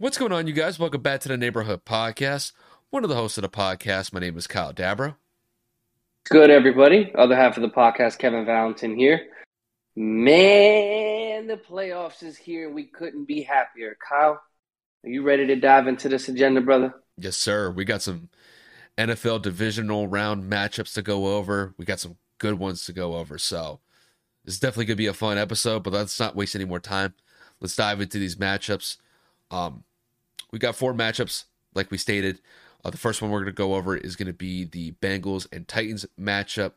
What's going on, you guys? Welcome back to the Neighborhood Podcast. One of the hosts of the podcast, my name is Kyle Dabro. Good, everybody. Other half of the podcast, Kevin Valentin here. Man, the playoffs is here. We couldn't be happier. Kyle, are you ready to dive into this agenda, brother? Yes, sir. We got some NFL divisional round matchups to go over. We got some good ones to go over. So this is definitely going to be a fun episode, but let's not waste any more time. Let's dive into these matchups. Um, we got four matchups, like we stated. Uh, the first one we're going to go over is going to be the Bengals and Titans matchup.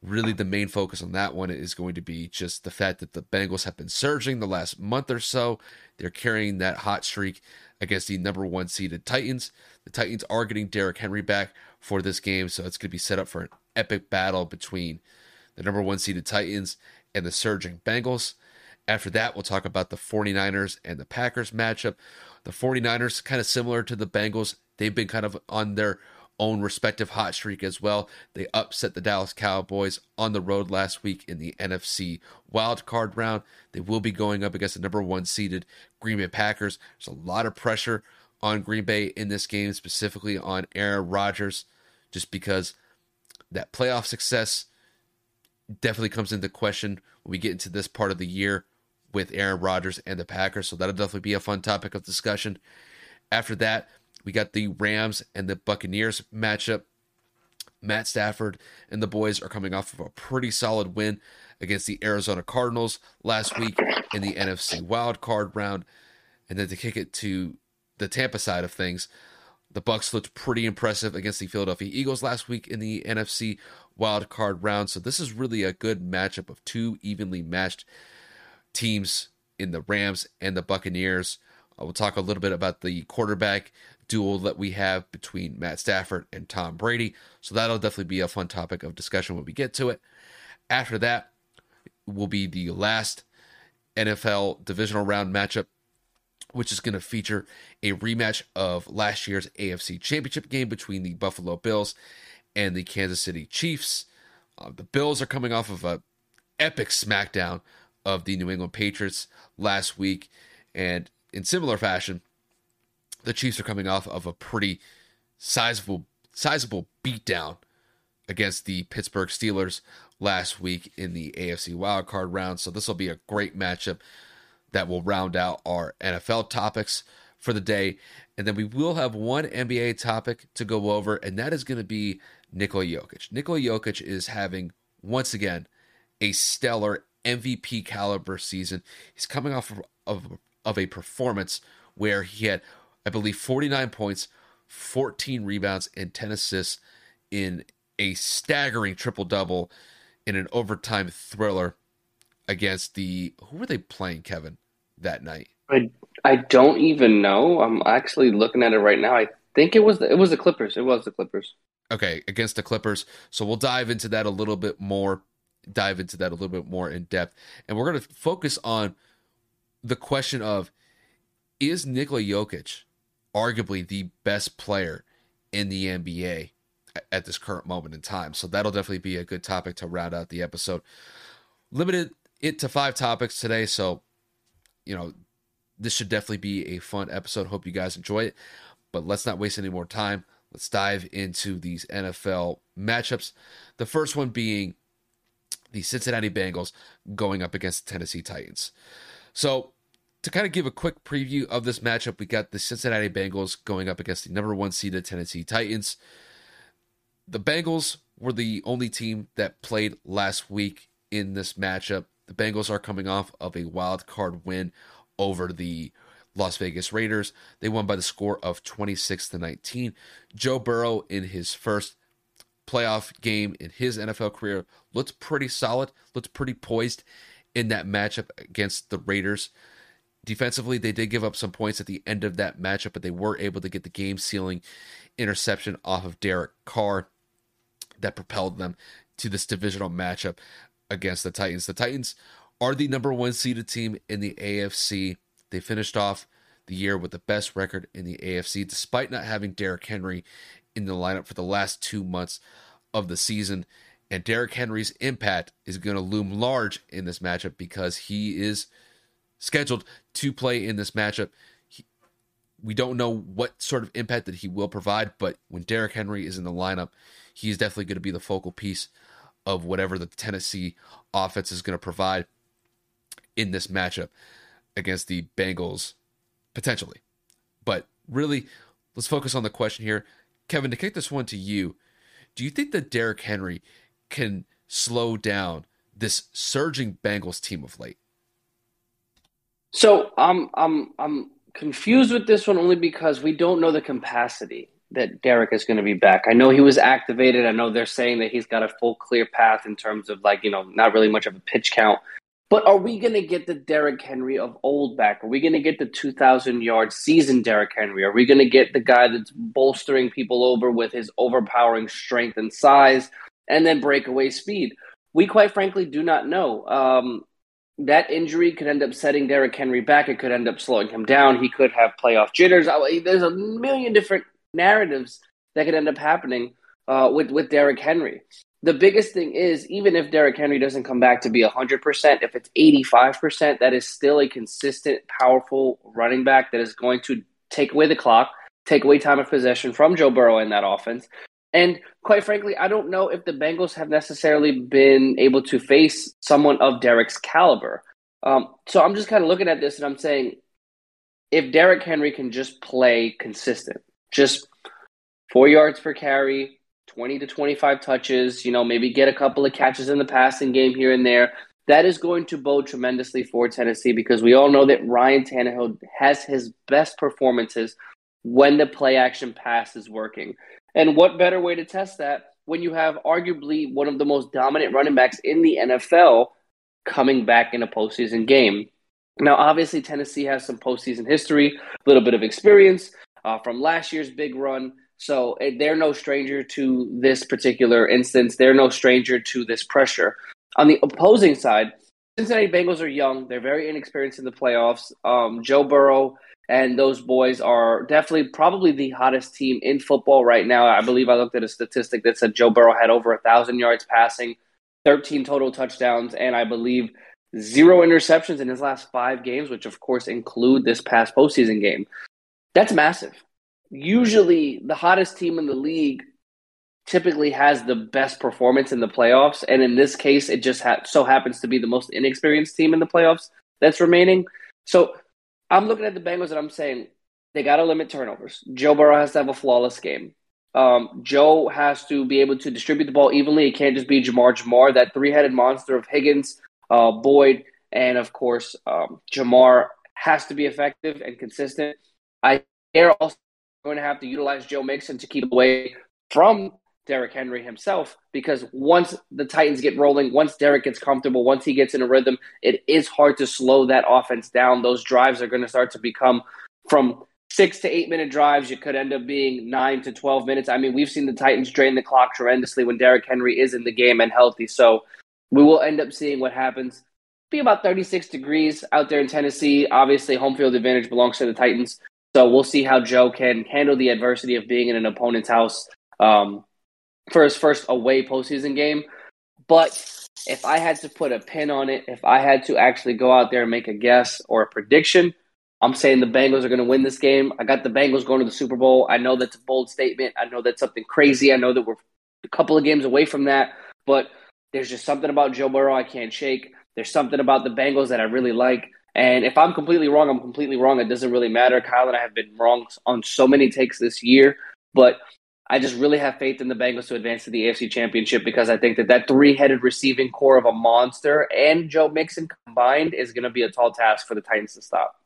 Really, the main focus on that one is going to be just the fact that the Bengals have been surging the last month or so. They're carrying that hot streak against the number one seeded Titans. The Titans are getting Derrick Henry back for this game, so it's going to be set up for an epic battle between the number one seeded Titans and the surging Bengals. After that, we'll talk about the 49ers and the Packers matchup. The 49ers, kind of similar to the Bengals, they've been kind of on their own respective hot streak as well. They upset the Dallas Cowboys on the road last week in the NFC wild card round. They will be going up against the number one seeded Green Bay Packers. There's a lot of pressure on Green Bay in this game, specifically on Aaron Rodgers, just because that playoff success definitely comes into question when we get into this part of the year with Aaron Rodgers and the Packers. So that'll definitely be a fun topic of discussion. After that, we got the Rams and the Buccaneers matchup. Matt Stafford and the boys are coming off of a pretty solid win against the Arizona Cardinals last week in the NFC wild card round. And then to kick it to the Tampa side of things, the Bucs looked pretty impressive against the Philadelphia Eagles last week in the NFC wild card round. So this is really a good matchup of two evenly matched teams in the Rams and the Buccaneers. Uh, we'll talk a little bit about the quarterback duel that we have between Matt Stafford and Tom Brady. So that'll definitely be a fun topic of discussion when we get to it. After that will be the last NFL divisional round matchup, which is going to feature a rematch of last year's AFC Championship game between the Buffalo Bills and the Kansas City Chiefs. Uh, the Bills are coming off of a epic smackdown of the New England Patriots last week. And in similar fashion, the Chiefs are coming off of a pretty sizable sizable beatdown against the Pittsburgh Steelers last week in the AFC wildcard round. So this will be a great matchup that will round out our NFL topics for the day. And then we will have one NBA topic to go over, and that is going to be Nikola Jokic. Nikola Jokic is having, once again, a stellar MVP caliber season. He's coming off of, of, of a performance where he had, I believe, 49 points, 14 rebounds, and 10 assists in a staggering triple double in an overtime thriller against the who were they playing, Kevin, that night? I I don't even know. I'm actually looking at it right now. I think it was the, it was the Clippers. It was the Clippers. Okay, against the Clippers. So we'll dive into that a little bit more dive into that a little bit more in depth. And we're going to focus on the question of is Nikola Jokic arguably the best player in the NBA at this current moment in time? So that'll definitely be a good topic to round out the episode. Limited it to five topics today. So, you know, this should definitely be a fun episode. Hope you guys enjoy it. But let's not waste any more time. Let's dive into these NFL matchups. The first one being the Cincinnati Bengals going up against the Tennessee Titans. So, to kind of give a quick preview of this matchup, we got the Cincinnati Bengals going up against the number one seed seeded Tennessee Titans. The Bengals were the only team that played last week in this matchup. The Bengals are coming off of a wild card win over the Las Vegas Raiders. They won by the score of 26 to 19. Joe Burrow in his first playoff game in his NFL career looked pretty solid, looked pretty poised in that matchup against the Raiders. Defensively, they did give up some points at the end of that matchup, but they were able to get the game sealing interception off of Derek Carr that propelled them to this divisional matchup against the Titans. The Titans are the number one seeded team in the AFC. They finished off the year with the best record in the AFC, despite not having Derrick Henry in the lineup for the last two months of the season. And Derrick Henry's impact is going to loom large in this matchup because he is scheduled to play in this matchup. He, we don't know what sort of impact that he will provide, but when Derrick Henry is in the lineup, he's definitely going to be the focal piece of whatever the Tennessee offense is going to provide in this matchup against the Bengals potentially. But really, let's focus on the question here. Kevin, to kick this one to you, do you think that Derrick Henry can slow down this surging Bengals team of late? So I'm I'm I'm confused with this one only because we don't know the capacity that Derrick is going to be back. I know he was activated. I know they're saying that he's got a full clear path in terms of like, you know, not really much of a pitch count. But are we going to get the Derrick Henry of old back? Are we going to get the 2,000 yard season Derrick Henry? Are we going to get the guy that's bolstering people over with his overpowering strength and size and then breakaway speed? We quite frankly do not know. Um, that injury could end up setting Derrick Henry back. It could end up slowing him down. He could have playoff jitters. There's a million different narratives that could end up happening uh, with with Derrick Henry. The biggest thing is even if Derrick Henry doesn't come back to be 100%, if it's 85%, that is still a consistent, powerful running back that is going to take away the clock, take away time of possession from Joe Burrow in that offense. And quite frankly, I don't know if the Bengals have necessarily been able to face someone of Derrick's caliber. Um, so I'm just kind of looking at this and I'm saying, if Derrick Henry can just play consistent, just four yards per carry, 20 to 25 touches, you know, maybe get a couple of catches in the passing game here and there. That is going to bode tremendously for Tennessee because we all know that Ryan Tannehill has his best performances when the play action pass is working. And what better way to test that when you have arguably one of the most dominant running backs in the NFL coming back in a postseason game? Now, obviously, Tennessee has some postseason history, a little bit of experience uh, from last year's big run. So eh, they're no stranger to this particular instance. They're no stranger to this pressure. On the opposing side, Cincinnati Bengals are young. They're very inexperienced in the playoffs. Um, Joe Burrow and those boys are definitely probably the hottest team in football right now. I believe I looked at a statistic that said Joe Burrow had over a thousand yards passing, 13 total touchdowns, and I believe zero interceptions in his last five games, which of course include this past postseason game. That's massive. Usually, the hottest team in the league typically has the best performance in the playoffs, and in this case, it just ha- so happens to be the most inexperienced team in the playoffs that's remaining. So, I'm looking at the Bengals and I'm saying they got to limit turnovers. Joe Burrow has to have a flawless game. Um, Joe has to be able to distribute the ball evenly. It can't just be Ja'Marr Ja'Marr, that three headed monster of Higgins, uh, Boyd, and of course, um, Ja'Marr has to be effective and consistent. I they're also going to have to utilize Joe Mixon to keep away from Derrick Henry himself because once the Titans get rolling, once Derrick gets comfortable, once he gets in a rhythm, it is hard to slow that offense down. Those drives are going to start to become from six to eight minute drives. You could end up being nine to 12 minutes. I mean, we've seen the Titans drain the clock tremendously when Derrick Henry is in the game and healthy. So we will end up seeing what happens. Be about 36 degrees out there in Tennessee. Obviously, home field advantage belongs to the Titans. So we'll see how Joe can handle the adversity of being in an opponent's house um, for his first away postseason game. But if I had to put a pin on it, if I had to actually go out there and make a guess or a prediction, I'm saying the Bengals are going to win this game. I got the Bengals going to the Super Bowl. I know that's a bold statement. I know that's something crazy. I know that we're a couple of games away from that. But there's just something about Joe Burrow I can't shake. There's something about the Bengals that I really like. And if I'm completely wrong, I'm completely wrong. It doesn't really matter. Kyle and I have been wrong on so many takes this year, but I just really have faith in the Bengals to advance to the AFC Championship because I think that that three-headed receiving core of a monster and Joe Mixon combined is going to be a tall task for the Titans to stop.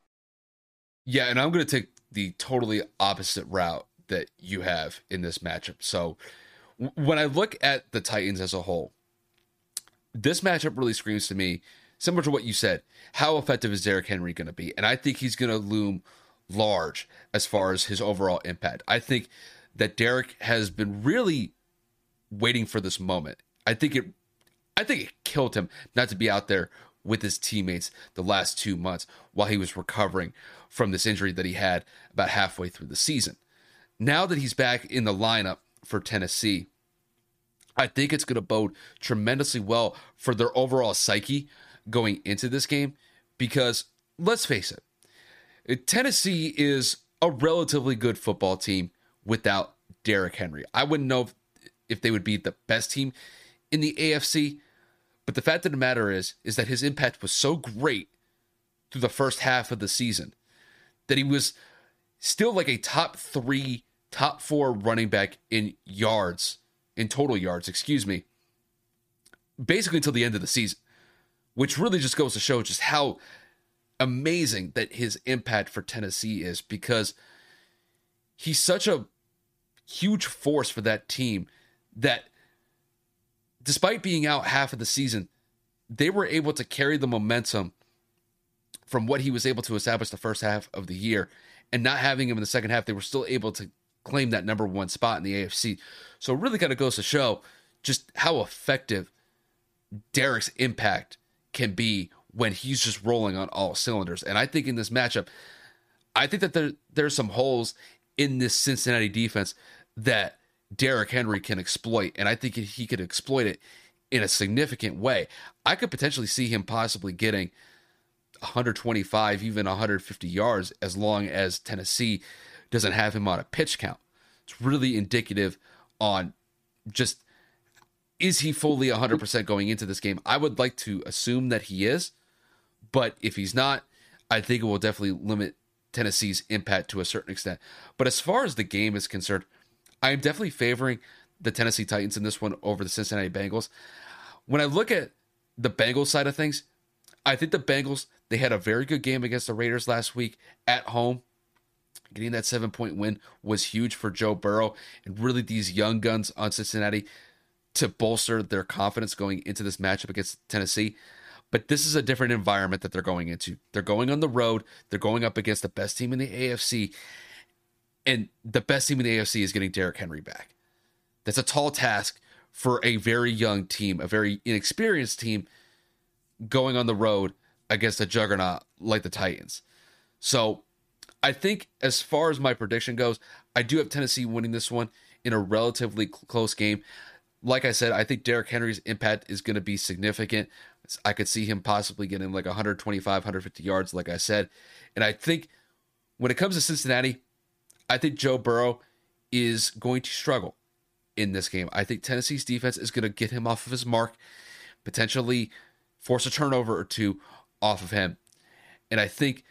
Yeah, and I'm going to take the totally opposite route that you have in this matchup. So when I look at the Titans as a whole, this matchup really screams to me, similar to what you said, how effective is Derrick Henry going to be? And I think he's going to loom large as far as his overall impact. I think that Derrick has been really waiting for this moment. I think it I think it killed him not to be out there with his teammates the last 2 months while he was recovering from this injury that he had about halfway through the season. Now that he's back in the lineup for Tennessee, I think it's going to bode tremendously well for their overall psyche going into this game because let's face it, Tennessee is a relatively good football team without Derrick Henry. I wouldn't know if, if they would be the best team in the AFC, but the fact of the matter is is that his impact was so great through the first half of the season that he was still like a top 3, top 4 running back in yards, in total yards, excuse me. Basically until the end of the season, which really just goes to show just how amazing that his impact for Tennessee is because he's such a huge force for that team that despite being out half of the season, they were able to carry the momentum from what he was able to establish the first half of the year and not having him in the second half, they were still able to claim that number one spot in the AFC. So it really kind of goes to show just how effective Derrick's impact can be when he's just rolling on all cylinders. And I think in this matchup, I think that there there's some holes in this Cincinnati defense that Derrick Henry can exploit, and I think he could exploit it in a significant way. I could potentially see him possibly getting 125, even 150 yards, as long as Tennessee doesn't have him on a pitch count. It's really indicative on just is he fully 100% going into this game? I would like to assume that he is, but if he's not, I think it will definitely limit Tennessee's impact to a certain extent. But as far as the game is concerned, I am definitely favoring the Tennessee Titans in this one over the Cincinnati Bengals. When I look at the Bengals side of things, I think the Bengals they had a very good game against the Raiders last week at home. Getting that seven point win was huge for Joe Burrow and really these young guns on Cincinnati to bolster their confidence going into this matchup against Tennessee. But this is a different environment that they're going into. They're going on the road. They're going up against the best team in the AFC. And the best team in the AFC is getting Derrick Henry back. That's a tall task for a very young team, a very inexperienced team going on the road against a juggernaut like the Titans. So I think as far as my prediction goes, I do have Tennessee winning this one in a relatively close game. Like I said, I think Derrick Henry's impact is going to be significant. I could see him possibly getting like 125, 150 yards, like I said. And I think when it comes to Cincinnati, I think Joe Burrow is going to struggle in this game. I think Tennessee's defense is going to get him off of his mark, potentially force a turnover or two off of him. And I think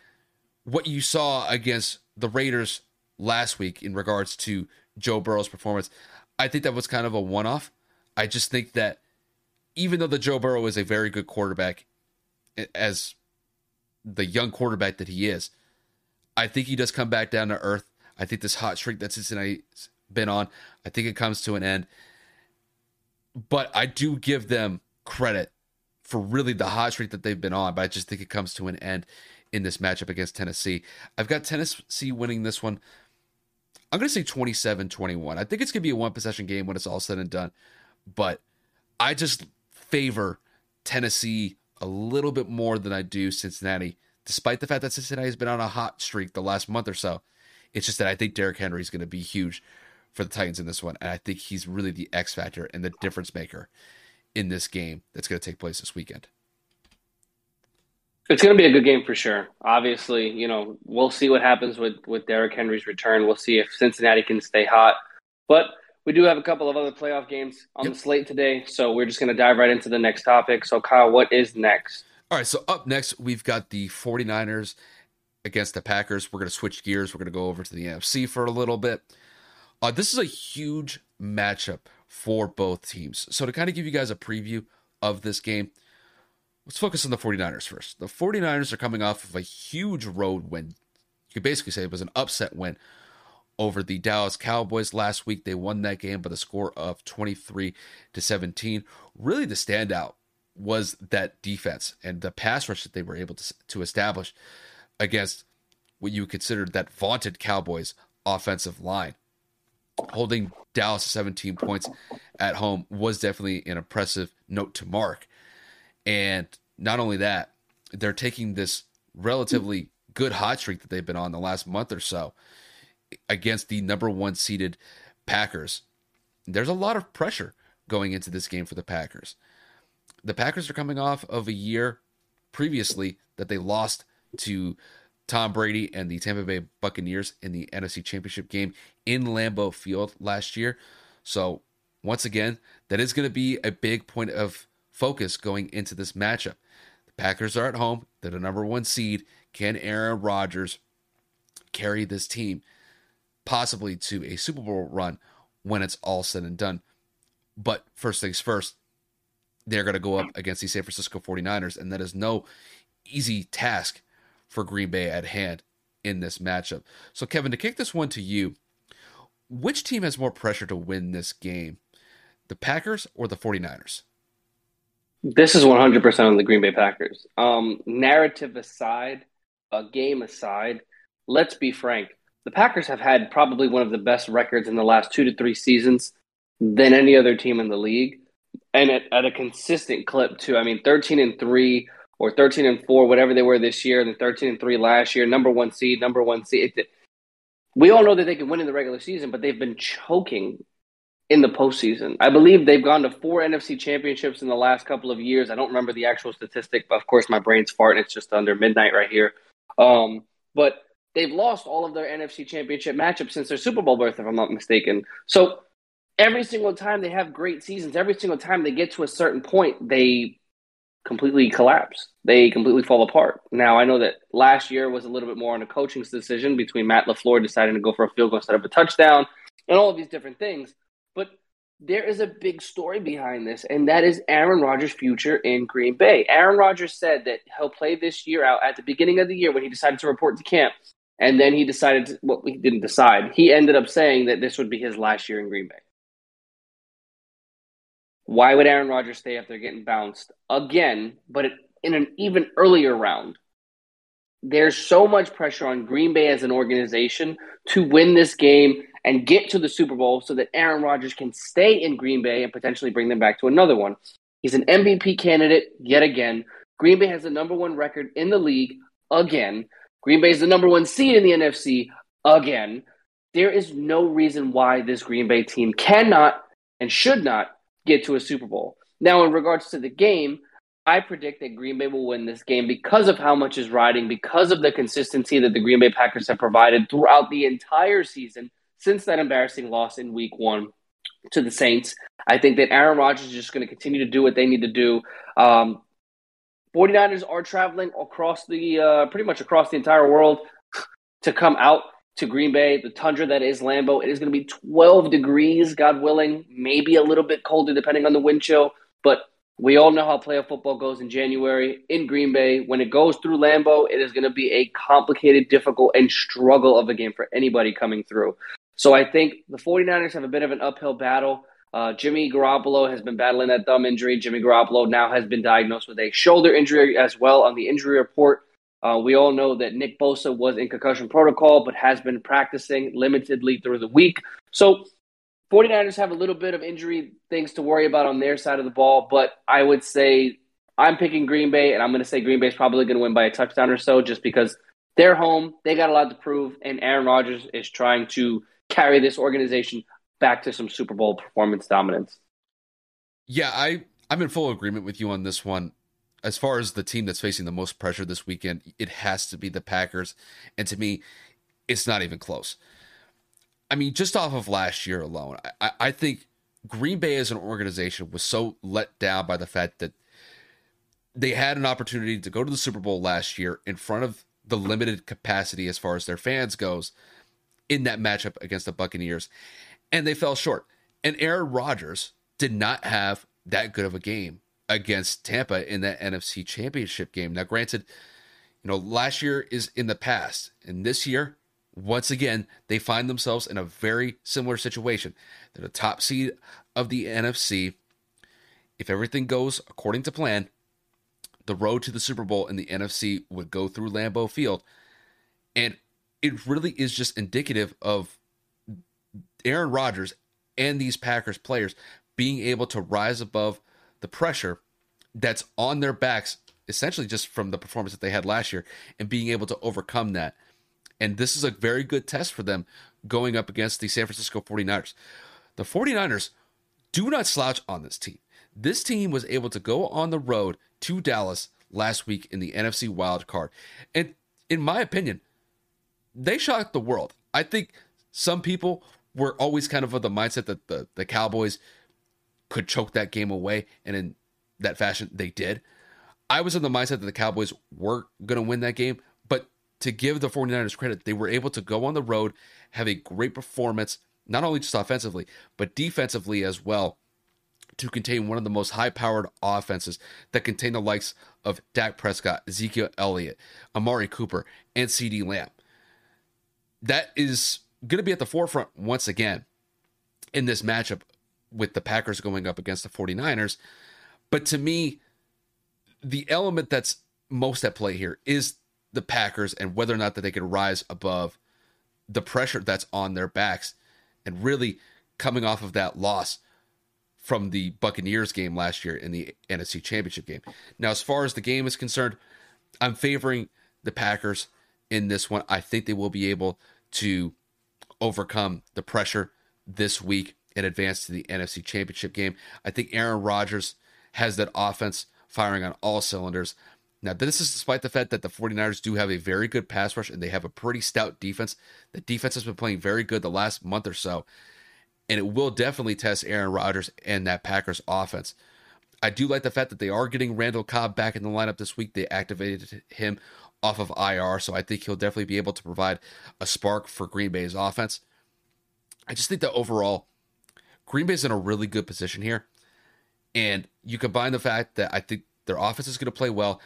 what you saw against the Raiders last week in regards to Joe Burrow's performance, I think that was kind of a one off. I just think that even though the Joe Burrow is a very good quarterback, as the young quarterback that he is, I think he does come back down to earth. I think this hot streak that Cincinnati's been on, I think it comes to an end. But I do give them credit for really the hot streak that they've been on, but I just think it comes to an end in this matchup against Tennessee. I've got Tennessee winning this one. I'm going to say 27 21. I think it's going to be a one possession game when it's all said and done, but I just favor Tennessee a little bit more than I do Cincinnati, despite the fact that Cincinnati has been on a hot streak the last month or so. It's just that I think Derrick Henry is going to be huge for the Titans in this one, and I think he's really the X factor and the difference maker in this game that's going to take place this weekend. It's going to be a good game for sure. Obviously, you know, we'll see what happens with with Derrick Henry's return. We'll see if Cincinnati can stay hot. But we do have a couple of other playoff games on yep. the slate today, so we're just going to dive right into the next topic. So, Kyle, what is next? All right, so up next, we've got the 49ers against the Packers. We're going to switch gears. We're going to go over to the NFC for a little bit. Uh, this is a huge matchup for both teams. So, to kind of give you guys a preview of this game, let's focus on the 49ers first. The 49ers are coming off of a huge road win. You could basically say it was an upset win over the Dallas Cowboys last week. They won that game by the score of 23 to 17. Really, the standout was that defense and the pass rush that they were able to, to establish against what you considered that vaunted Cowboys offensive line. Holding Dallas 17 points at home was definitely an impressive note to mark. And not only that, they're taking this relatively good hot streak that they've been on the last month or so against the number one seeded Packers. There's a lot of pressure going into this game for the Packers. The Packers are coming off of a year previously that they lost to Tom Brady and the Tampa Bay Buccaneers in the NFC Championship game in Lambeau Field last year. So, once again, that is going to be a big point of focus going into this matchup. The Packers are at home, they're the number one seed. Can Aaron Rodgers carry this team possibly to a Super Bowl run when it's all said and done? But first things first, they're going to go up against the San Francisco 49ers, and that is no easy task for Green Bay at hand in this matchup. So, Kevin, to kick this one to you, which team has more pressure to win this game, the Packers or the 49ers? This is 100% on the Green Bay Packers. Um, narrative aside, a game aside, let's be frank. The Packers have had probably one of the best records in the last two to three seasons than any other team in the league and at, at a consistent clip too. I mean, thirteen and three or thirteen and four, whatever they were this year, and then thirteen and three last year. Number one seed, number one seed. It, we all know that they can win in the regular season, but they've been choking in the postseason. I believe they've gone to four NFC championships in the last couple of years. I don't remember the actual statistic, but of course my brain's farting. It's just under midnight right here. Um, but they've lost all of their NFC championship matchups since their Super Bowl berth, if I'm not mistaken. So every single time they have great seasons, every single time they get to a certain point, they completely collapse. They completely fall apart. Now, I know that last year was a little bit more on a coaching decision between Matt LaFleur deciding to go for a field goal instead of a touchdown and all of these different things. But there is a big story behind this, and that is Aaron Rodgers' future in Green Bay. Aaron Rodgers said that he'll play this year out at the beginning of the year when he decided to report to camp. And then he decided, to, well, he didn't decide. He ended up saying that this would be his last year in Green Bay. Why would Aaron Rodgers stay if they're getting bounced again, but in an even earlier round? There's so much pressure on Green Bay as an organization to win this game and get to the Super Bowl so that Aaron Rodgers can stay in Green Bay and potentially bring them back to another one. He's an MVP candidate yet again. Green Bay has the number one record in the league again. Green Bay is the number one seed in the NFC again. There is no reason why this Green Bay team cannot and should not get to a Super Bowl. Now, in regards to the game, I predict that Green Bay will win this game because of how much is riding, because of the consistency that the Green Bay Packers have provided throughout the entire season since that embarrassing loss in week one to the Saints. I think that Aaron Rodgers is just going to continue to do what they need to do. Um, 49ers are traveling across the uh, pretty much across the entire world to come out to Green Bay, the tundra that is Lambeau. It is going to be 12 degrees, God willing, maybe a little bit colder depending on the wind chill. But we all know how playoff football goes in January in Green Bay. When it goes through Lambeau, it is going to be a complicated, difficult, and struggle of a game for anybody coming through. So I think the 49ers have a bit of an uphill battle. Uh, Jimmy Garoppolo has been battling that thumb injury. Jimmy Garoppolo now has been diagnosed with a shoulder injury as well on the injury report. Uh, we all know that Nick Bosa was in concussion protocol, but has been practicing limitedly through the week. So 49ers have a little bit of injury things to worry about on their side of the ball, but I would say I'm picking Green Bay, and I'm going to say Green Bay is probably going to win by a touchdown or so just because they're home. They got a lot to prove, and Aaron Rodgers is trying to carry this organization back to some Super Bowl performance dominance. Yeah, I, I'm in full agreement with you on this one as far as the team that's facing the most pressure this weekend, it has to be the Packers. And to me, it's not even close. I mean, just off of last year alone, I, I think Green Bay as an organization was so let down by the fact that they had an opportunity to go to the Super Bowl last year in front of the limited capacity as far as their fans goes in that matchup against the Buccaneers, and they fell short. And Aaron Rodgers did not have that good of a game against Tampa in that NFC Championship game. Now, granted, you know, last year is in the past, and this year, once again, they find themselves in a very similar situation. They're the top seed of the NFC. If everything goes according to plan, the road to the Super Bowl in the NFC would go through Lambeau Field. And it really is just indicative of Aaron Rodgers and these Packers players being able to rise above the pressure that's on their backs, essentially just from the performance that they had last year, and being able to overcome that. And this is a very good test for them going up against the San Francisco 49ers. The 49ers do not slouch on this team. This team was able to go on the road to Dallas last week in the NFC wild card. And in my opinion, they shocked the world. I think some people were always kind of of the mindset that the, the Cowboys could choke that game away, and in that fashion, they did. I was in the mindset that the Cowboys were going to win that game, but to give the 49ers credit, they were able to go on the road, have a great performance, not only just offensively, but defensively as well, to contain one of the most high powered offenses that contain the likes of Dak Prescott, Ezekiel Elliott, Amari Cooper, and CeeDee Lamb. That is going to be at the forefront once again in this matchup with the Packers going up against the 49ers. But to me, the element that's most at play here is the Packers and whether or not that they can rise above the pressure that's on their backs and really coming off of that loss from the Buccaneers game last year in the NFC Championship game. Now, as far as the game is concerned, I'm favoring the Packers in this one. I think they will be able to overcome the pressure this week and advance to the NFC Championship game. I think Aaron Rodgers has that offense firing on all cylinders. Now, this is despite the fact that the 49ers do have a very good pass rush and they have a pretty stout defense. The defense has been playing very good the last month or so and it will definitely test Aaron Rodgers and that Packers offense. I do like the fact that they are getting Randall Cobb back in the lineup this week. They activated him off of IR, so I think he'll definitely be able to provide a spark for Green Bay's offense. I just think that overall, Green Bay's in a really good position here. And you combine the fact that I think their offense is going to play well.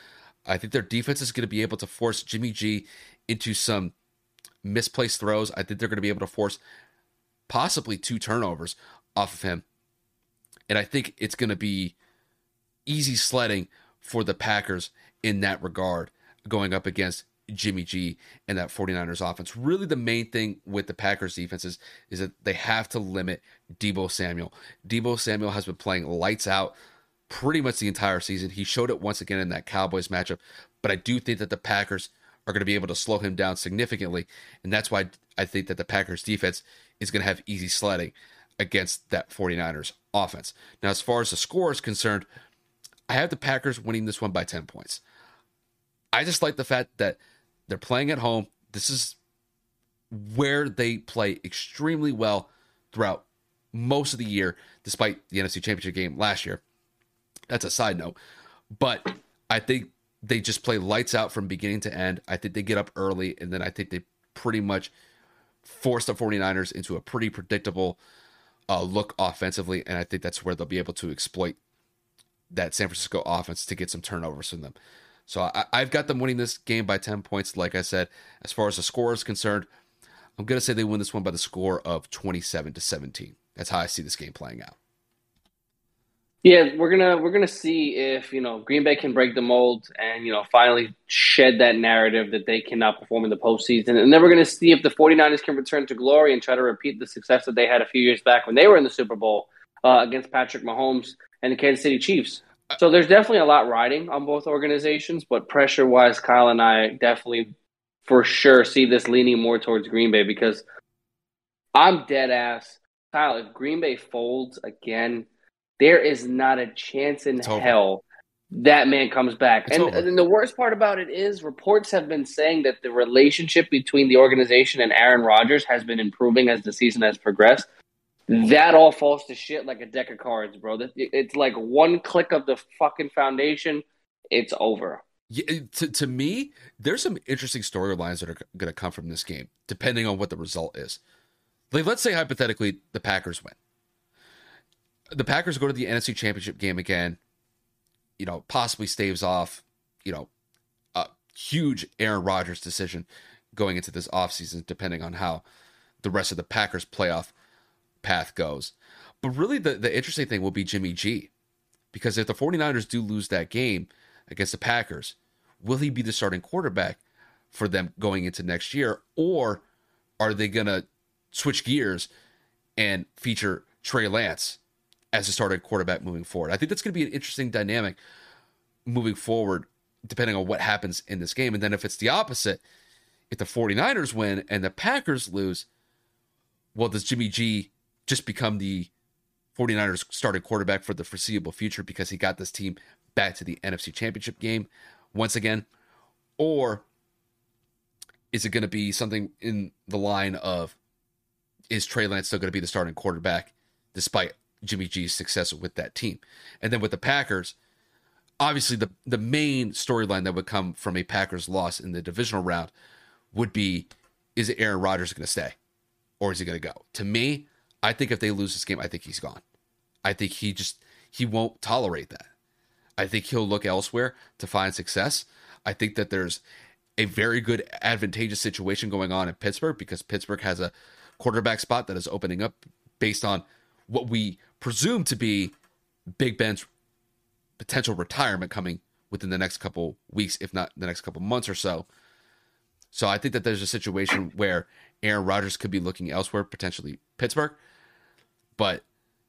I think their defense is going to be able to force Jimmy G into some misplaced throws. I think they're going to be able to force possibly two turnovers off of him. And I think it's going to be easy sledding for the Packers in that regard going up against Jimmy G and that 49ers offense. Really, the main thing with the Packers defense is, is that they have to limit Deebo Samuel. Deebo Samuel has been playing lights out pretty much the entire season. He showed it once again in that Cowboys matchup, but I do think that the Packers are going to be able to slow him down significantly. And that's why I think that the Packers defense is going to have easy sledding against that 49ers offense. Now, as far as the score is concerned, I have the Packers winning this one by 10 points. I just like the fact that they're playing at home. This is where they play extremely well throughout most of the year, despite the NFC Championship game last year. That's a side note. But I think they just play lights out from beginning to end. I think they get up early, and then I think they pretty much force the 49ers into a pretty predictable uh, look offensively. And I think that's where they'll be able to exploit that San Francisco offense to get some turnovers from them. So I, I've got them winning this game by 10 points. Like I said, as far as the score is concerned, I'm going to say they win this one by the score of 27 to 17. That's how I see this game playing out. Yeah, we're gonna we're gonna see if you know Green Bay can break the mold and you know finally shed that narrative that they cannot perform in the postseason, and then we're gonna see if the 49ers can return to glory and try to repeat the success that they had a few years back when they were in the Super Bowl uh, against Patrick Mahomes and the Kansas City Chiefs. So there's definitely a lot riding on both organizations, but pressure wise, Kyle and I definitely for sure see this leaning more towards Green Bay because I'm dead ass. Kyle, if Green Bay folds again there is not a chance in hell that man comes back. And, and, the worst part about it is reports have been saying that the relationship between the organization and Aaron Rodgers has been improving as the season has progressed. That all falls to shit like a deck of cards, bro. It's like one click of the fucking foundation, it's over. Yeah, to, to me, there's some interesting storylines that are going to come from this game, depending on what the result is. Like, let's say hypothetically the Packers win. The Packers go to the NFC Championship game again you know, possibly staves off, you know, a huge Aaron Rodgers decision going into this offseason, depending on how the rest of the Packers playoff path goes. But really, the, the interesting thing will be Jimmy G. Because if the 49ers do lose that game against the Packers, will he be the starting quarterback for them going into next year? Or are they going to switch gears and feature Trey Lance as a starting quarterback moving forward. I think that's going to be an interesting dynamic moving forward, depending on what happens in this game. And then if it's the opposite, if the 49ers win and the Packers lose, well, does Jimmy G just become the 49ers starting quarterback for the foreseeable future because he got this team back to the NFC Championship game once again? Or is it going to be something in the line of is Trey Lance still going to be the starting quarterback despite Jimmy G's success with that team. And then with the Packers, obviously the the main storyline that would come from a Packers loss in the divisional round would be is Aaron Rodgers going to stay or is he going to go? To me, I think if they lose this game, I think he's gone. I think he just he won't tolerate that. I think he'll look elsewhere to find success. I think that there's a very good advantageous situation going on in Pittsburgh because Pittsburgh has a quarterback spot that is opening up based on what we presume to be Big Ben's potential retirement coming within the next couple weeks, if not the next couple months or so. So I think that there's a situation where Aaron Rodgers could be looking elsewhere, potentially Pittsburgh. But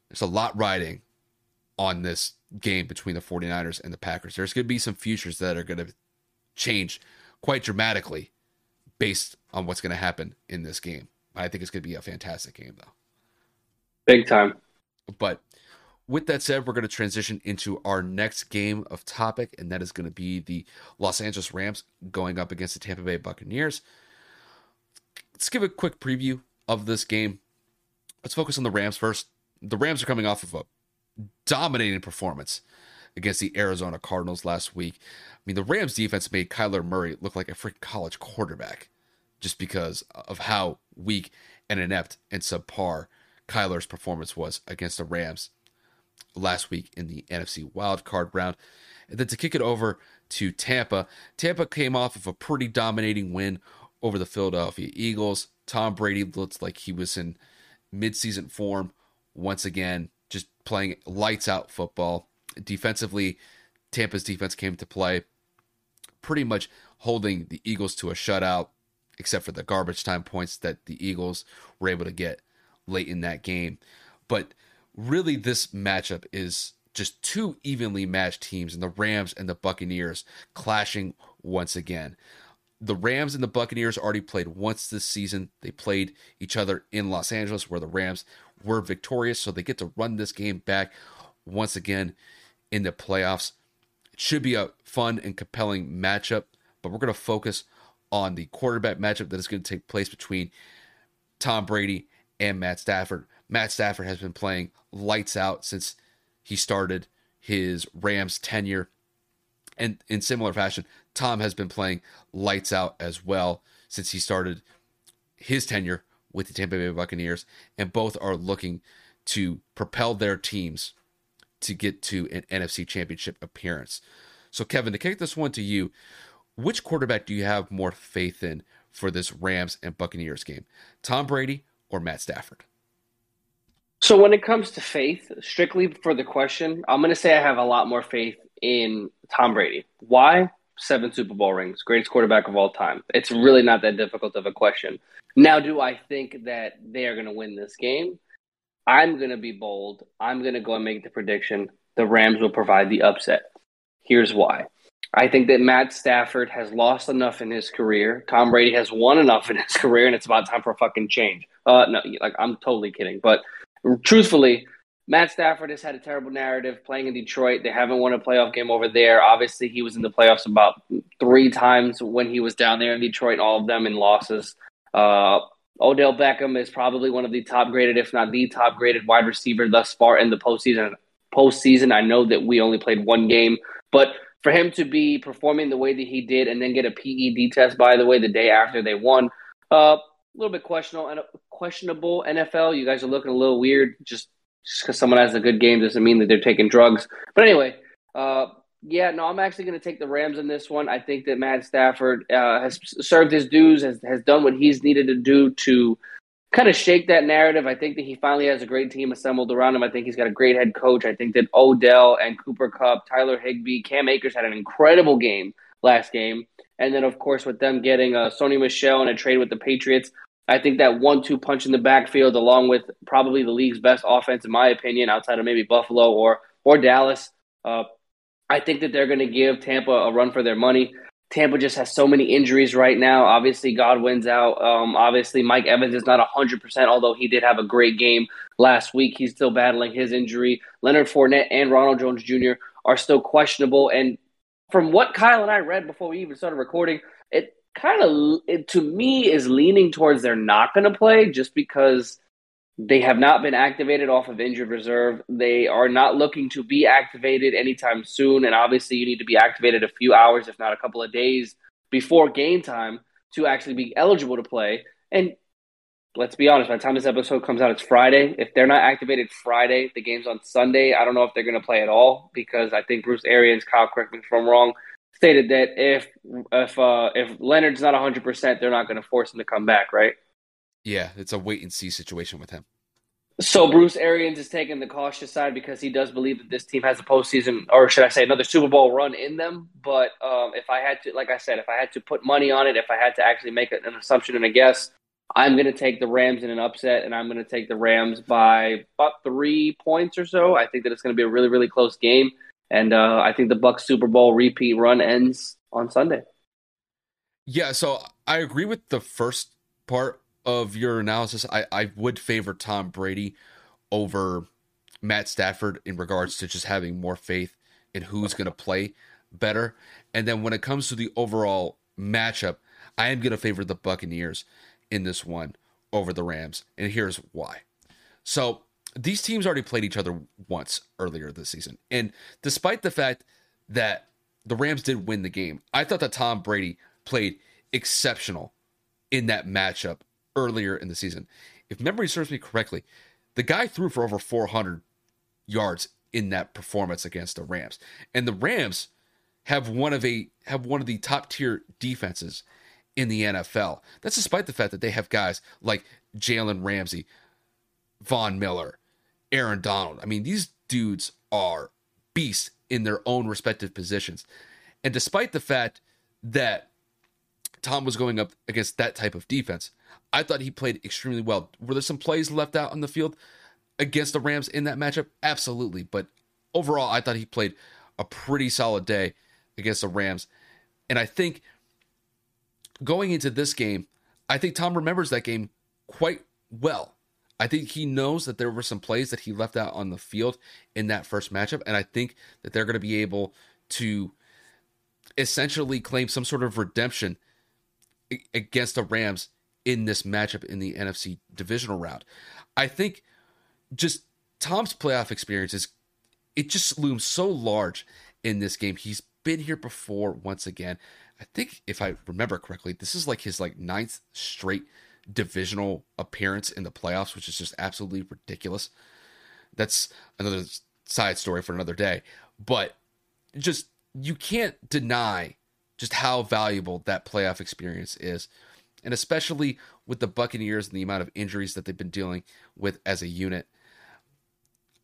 there's a lot riding on this game between the 49ers and the Packers. There's going to be some futures that are going to change quite dramatically based on what's going to happen in this game. I think it's going to be a fantastic game, though. Big time. But with that said, we're going to transition into our next game of topic, and that is going to be the Los Angeles Rams going up against the Tampa Bay Buccaneers. Let's give a quick preview of this game. Let's focus on the Rams first. The Rams are coming off of a dominating performance against the Arizona Cardinals last week. I mean, the Rams defense made Kyler Murray look like a freaking college quarterback just because of how weak and inept and subpar Kyler's performance was against the Rams last week in the NFC wildcard round. And then to kick it over to Tampa, Tampa came off of a pretty dominating win over the Philadelphia Eagles. Tom Brady looked like he was in midseason form once again, just playing lights out football. Defensively, Tampa's defense came to play, pretty much holding the Eagles to a shutout, except for the garbage time points that the Eagles were able to get late in that game. But really, this matchup is just two evenly matched teams, and the Rams and the Buccaneers clashing once again. The Rams and the Buccaneers already played once this season. They played each other in Los Angeles, where the Rams were victorious, so they get to run this game back once again in the playoffs. It should be a fun and compelling matchup, but we're going to focus on the quarterback matchup that is going to take place between Tom Brady and Matt Stafford. Matt Stafford has been playing lights out since he started his Rams tenure. And in similar fashion, Tom has been playing lights out as well since he started his tenure with the Tampa Bay Buccaneers. And both are looking to propel their teams to get to an NFC championship appearance. So, Kevin, to kick this one to you, which quarterback do you have more faith in for this Rams and Buccaneers game? Tom Brady or Matt Stafford? So when it comes to faith, strictly for the question, I'm going to say I have a lot more faith in Tom Brady. Why? Seven Super Bowl rings, greatest quarterback of all time. It's really not that difficult of a question. Now, do I think that they are going to win this game? I'm going to be bold. I'm going to go and make the prediction the Rams will provide the upset. Here's why. I think that Matt Stafford has lost enough in his career. Tom Brady has won enough in his career, and it's about time for a fucking change. Uh, no, like I'm totally kidding, but truthfully, Matt Stafford has had a terrible narrative playing in Detroit. They haven't won a playoff game over there. Obviously, he was in the playoffs about three times when he was down there in Detroit, all of them in losses. Uh, Odell Beckham is probably one of the top graded, if not the top graded wide receiver thus far in the postseason. Postseason, I know that we only played one game, but for him to be performing the way that he did and then get a PED test, by the way, the day after they won, uh, a little bit questionable. Questionable NFL. You guys are looking a little weird. Just just because someone has a good game doesn't mean that they're taking drugs. But anyway, uh, yeah, no, I'm actually going to take the Rams in this one. I think that Matt Stafford uh, has served his dues, has, has done what he's needed to do to kind of shake that narrative. I think that he finally has a great team assembled around him. I think he's got a great head coach. I think that Odell and Cooper Kupp, Tyler Higbee, Cam Akers had an incredible game last game. And then, of course, with them getting uh, Sony Michel and a trade with the Patriots, I think that one-two punch in the backfield, along with probably the league's best offense, in my opinion, outside of maybe Buffalo or or Dallas, uh, I think that they're going to give Tampa a run for their money. Tampa just has so many injuries right now. Obviously, Godwin's out. Um, obviously, Mike Evans is not 100%, although he did have a great game last week. He's still battling his injury. Leonard Fournette and Ronald Jones Jr. are still questionable. And from what Kyle and I read before we even started recording, kind of, to me, is leaning towards they're not going to play just because they have not been activated off of injured reserve. They are not looking to be activated anytime soon. And obviously, you need to be activated a few hours, if not a couple of days before game time to actually be eligible to play. And let's be honest, by the time this episode comes out, it's Friday. If they're not activated Friday, the game's on Sunday. I don't know if they're going to play at all because I think Bruce Arians, Kyle, correct me if I'm wrong, stated that if if uh, if Leonard's not 100, percent they're not going to force him to come back, right? Yeah, it's a wait and see situation with him. So Bruce Arians is taking the cautious side because he does believe that this team has a postseason, or should I say, another Super Bowl run in them. But um, if I had to, like I said, if I had to put money on it, if I had to actually make an assumption and a guess, I'm going to take the Rams in an upset, and I'm going to take the Rams by about three points or so. I think that it's going to be a really, really close game, and uh, I think the Bucs Super Bowl repeat run ends on Sunday. Yeah, so I agree with the first part of your analysis, I, I would favor Tom Brady over Matt Stafford in regards to just having more faith in who's going to play better. And then when it comes to the overall matchup, I am going to favor the Buccaneers in this one over the Rams. And here's why. So these teams already played each other once earlier this season. And despite the fact that the Rams did win the game, I thought that Tom Brady played exceptional in that matchup earlier in the season. If memory serves me correctly, the guy threw for over 400 yards in that performance against the Rams. And the Rams have one of a have one of the top tier defenses in the NFL. That's despite the fact that they have guys like Jalen Ramsey, Von Miller, Aaron Donald. I mean, these dudes are beasts in their own respective positions. And despite the fact that Tom was going up against that type of defense, I thought he played extremely well. Were there some plays left out on the field against the Rams in that matchup? Absolutely. But overall, I thought he played a pretty solid day against the Rams. And I think going into this game, I think Tom remembers that game quite well. I think he knows that there were some plays that he left out on the field in that first matchup. And I think that they're going to be able to essentially claim some sort of redemption against the Rams in this matchup in the NFC divisional round. I think just Tom's playoff experience is it just looms so large in this game. He's been here before once again. I think if I remember correctly, this is like his like ninth straight divisional appearance in the playoffs, which is just absolutely ridiculous. That's another side story for another day. But just you can't deny just how valuable that playoff experience is and especially with the Buccaneers and the amount of injuries that they've been dealing with as a unit.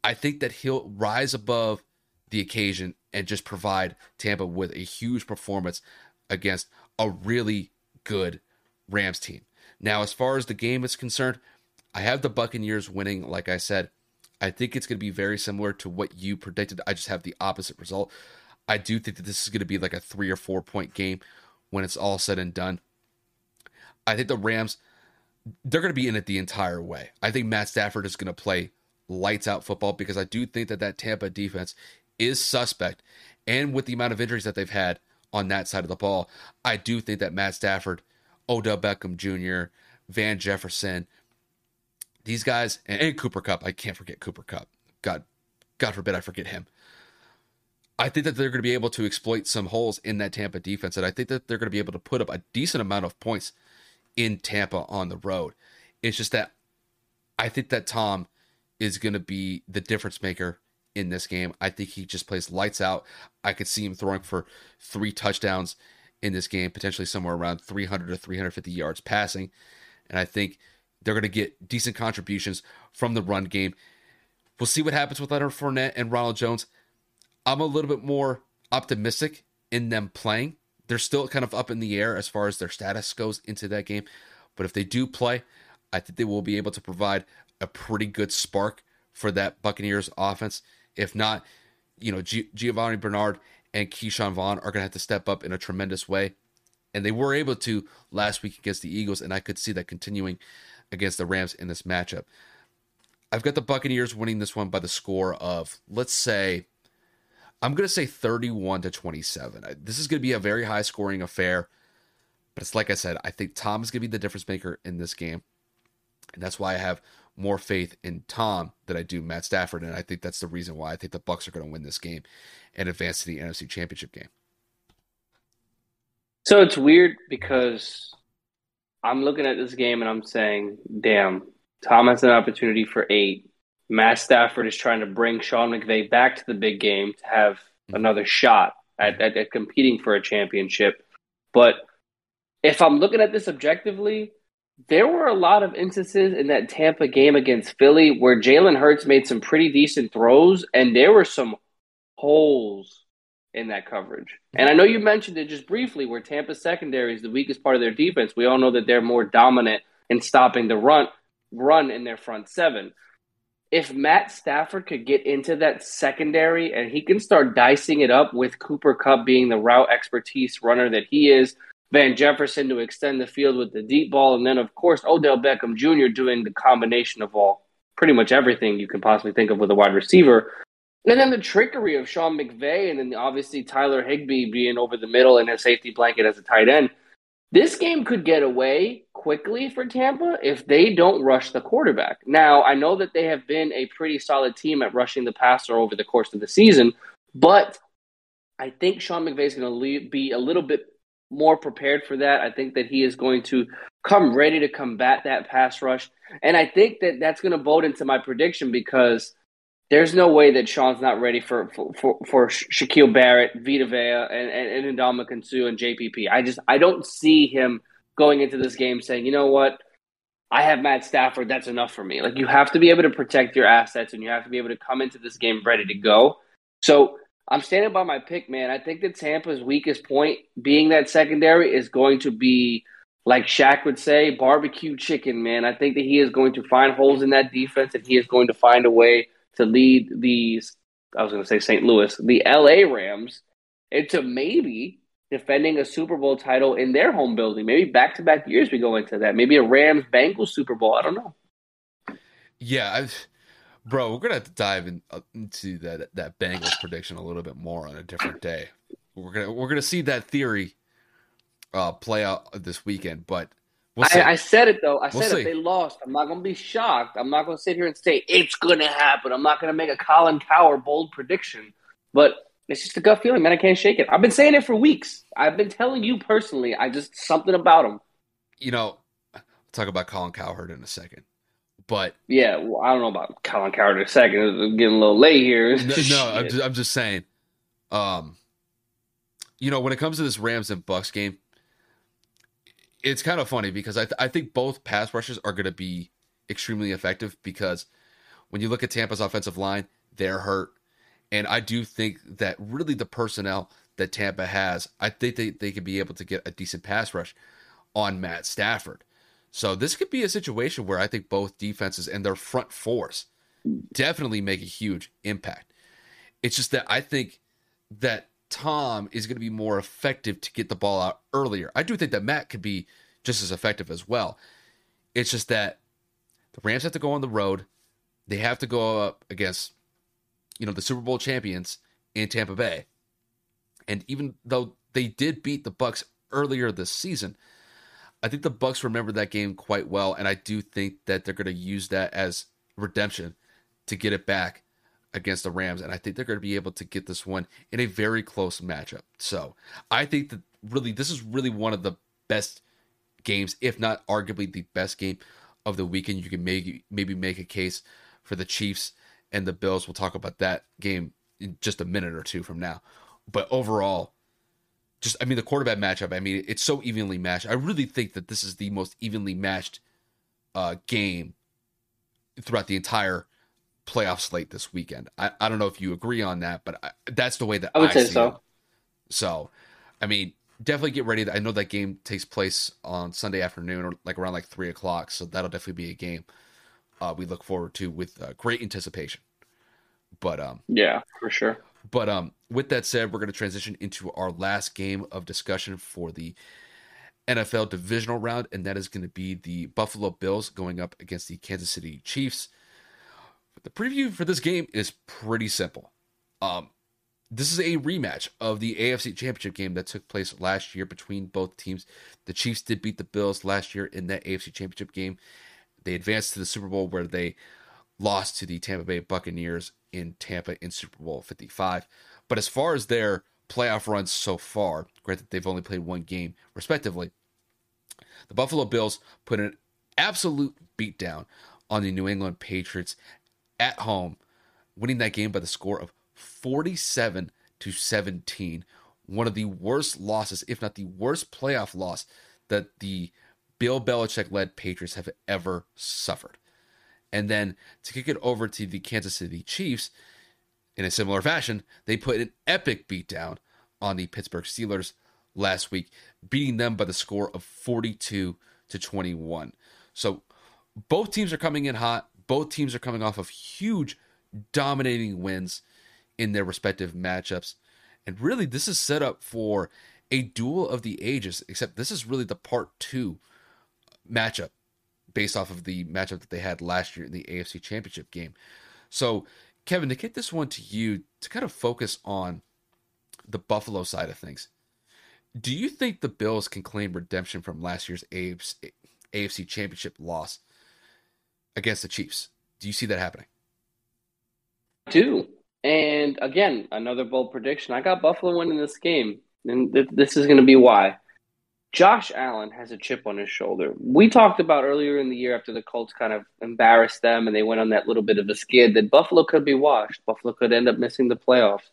I think that he'll rise above the occasion and just provide Tampa with a huge performance against a really good Rams team. Now, as far as the game is concerned, I have the Buccaneers winning, like I said. I think it's going to be very similar to what you predicted. I just have the opposite result. I do think that this is going to be like a three or four point game when it's all said and done. I think the Rams, they're going to be in it the entire way. I think Matt Stafford is going to play lights out football because I do think that that Tampa defense is suspect. And with the amount of injuries that they've had on that side of the ball, I do think that Matt Stafford, Odell Beckham Jr., Van Jefferson, these guys, and, and Cooper Kupp. I can't forget Cooper Kupp. God, God forbid I forget him. I think that they're going to be able to exploit some holes in that Tampa defense, and I think that they're going to be able to put up a decent amount of points in Tampa on the road. It's just that I think that Tom is going to be the difference maker in this game. I think he just plays lights out. I could see him throwing for three touchdowns in this game, potentially somewhere around 300 to 350 yards passing. And I think they're going to get decent contributions from the run game. We'll see what happens with Leonard Fournette and Ronald Jones. I'm a little bit more optimistic in them playing. They're still kind of up in the air as far as their status goes into that game. But if they do play, I think they will be able to provide a pretty good spark for that Buccaneers offense. If not, you know, G- Giovani Bernard and Ke'Shawn Vaughn are going to have to step up in a tremendous way. And they were able to last week against the Eagles, and I could see that continuing against the Rams in this matchup. I've got the Buccaneers winning this one by the score of, let's say, I'm going to say 31 to 27. This is going to be a very high scoring affair. But it's like I said, I think Tom is going to be the difference maker in this game. And that's why I have more faith in Tom than I do Matt Stafford. And I think that's the reason why I think the Bucs are going to win this game and advance to the NFC Championship game. So it's weird because I'm looking at this game and I'm saying, damn, Tom has an opportunity for eight. Matt Stafford is trying to bring Sean McVay back to the big game to have mm-hmm. another shot at, at, at competing for a championship. But if I'm looking at this objectively, there were a lot of instances in that Tampa game against Philly where Jalen Hurts made some pretty decent throws, and there were some holes in that coverage. And I know you mentioned it just briefly where Tampa secondary is the weakest part of their defense. We all know that they're more dominant in stopping the run run in their front seven. If Matt Stafford could get into that secondary and he can start dicing it up with Cooper Kupp being the route expertise runner that he is, Van Jefferson to extend the field with the deep ball, and then of course Odell Beckham Jr. doing the combination of all pretty much everything you can possibly think of with a wide receiver. And then the trickery of Sean McVay, and then obviously Tyler Higbee being over the middle in a safety blanket as a tight end. This game could get away quickly for Tampa if they don't rush the quarterback. Now, I know that they have been a pretty solid team at rushing the passer over the course of the season, but I think Sean McVay is going to be a little bit more prepared for that. I think that he is going to come ready to combat that pass rush. And I think that that's going to vote into my prediction because there's no way that Sean's not ready for for, for, for Shaquille Barrett, Vita Vea, and, and, and Ndamukong Suh and JPP. I just I don't see him going into this game saying, you know what, I have Matt Stafford, that's enough for me. Like you have to be able to protect your assets and you have to be able to come into this game ready to go. So I'm standing by my pick, man. I think that Tampa's weakest point, being that secondary, is going to be like Shaq would say, barbecue chicken, man. I think that he is going to find holes in that defense and he is going to find a way to lead these, I was going to say St. Louis, the LA Rams into maybe defending a Super Bowl title in their home building. Maybe back to back years we go into that. Maybe a Rams Bengals Super Bowl. I don't know. Yeah, I've Bro, we're gonna have to dive in, uh, into that that Bengals prediction a little bit more on a different day. We're gonna we're gonna see that theory uh, play out this weekend, but we'll I, I, said it though. I we'll said see. if they lost, I'm not gonna be shocked. I'm not gonna sit here and say it's gonna happen. I'm not gonna make a Colin Cowherd bold prediction, but it's just a gut feeling, man. I can't shake it. I've been saying it for weeks. I've been telling you personally. I just something about him. You know, I'll talk about Colin Cowherd in a second. But yeah, well, I don't know about Colin Cowherd in a second. It's getting a little late here. no, no I'm, just, I'm just saying. Um, you know, when it comes to this Rams and Bucs game, it's kind of funny because I th- I think both pass rushes are going to be extremely effective because when you look at Tampa's offensive line, they're hurt, and I do think that really the personnel that Tampa has, I think they they could be able to get a decent pass rush on Matt Stafford. So this could be a situation where I think both defenses and their front fours definitely make a huge impact. It's just that I think that Tom is going to be more effective to get the ball out earlier. I do think that Matt could be just as effective as well. It's just that the Rams have to go on the road. they have to go up against, you know, the Super Bowl champions in Tampa Bay. And even though they did beat the Bucs earlier this season, I think the Bucs remember that game quite well, and I do think that they're going to use that as redemption to get it back against the Rams, and I think they're going to be able to get this one in a very close matchup. So I think that really this is really one of the best games, if not arguably the best game of the weekend. You can maybe maybe make a case for the Chiefs and the Bills. We'll talk about that game in just a minute or two from now. But overall, just I mean the quarterback matchup. I mean it's so evenly matched. I really think that this is the most evenly matched uh, game throughout the entire playoff slate this weekend. I, I don't know if you agree on that, but I, that's the way that I would I say so. It. So, I mean, definitely get ready. I know that game takes place on Sunday afternoon or like around like three o'clock, so that'll definitely be a game uh, we look forward to with uh, great anticipation. But um, Yeah, for sure. But um, with that said, we're going to transition into our last game of discussion for the NFL divisional round, and that is going to be the Buffalo Bills going up against the Kansas City Chiefs. The preview for this game is pretty simple. Um, this is a rematch of the AFC Championship game that took place last year between both teams. The Chiefs did beat the Bills last year in that AFC Championship game. They advanced to the Super Bowl where they lost to the Tampa Bay Buccaneers in Tampa in Super Bowl 55. But as far as their playoff runs so far, granted they've only played one game respectively, the Buffalo Bills put an absolute beatdown on the New England Patriots at home, winning that game by the score of 47 to 17. One of the worst losses, if not the worst playoff loss that the Bill Belichick led Patriots have ever suffered. And then to kick it over to the Kansas City Chiefs in a similar fashion, they put an epic beatdown on the Pittsburgh Steelers last week, beating them by the score of 42 to 21. So both teams are coming in hot. Both teams are coming off of huge, dominating wins in their respective matchups. And really, this is set up for a duel of the ages, except this is really the part two matchup based off of the matchup that they had last year in the AFC Championship game. So, Kevin, to get this one to you, to kind of focus on the Buffalo side of things, do you think the Bills can claim redemption from last year's AFC Championship loss against the Chiefs? Do you see that happening? I do. And again, another bold prediction. I got Buffalo winning this game. And th- this is going to be why. Josh Allen has a chip on his shoulder. We talked about earlier in the year after the Colts kind of embarrassed them and they went on that little bit of a skid that Buffalo could be washed. Buffalo could end up missing the playoffs.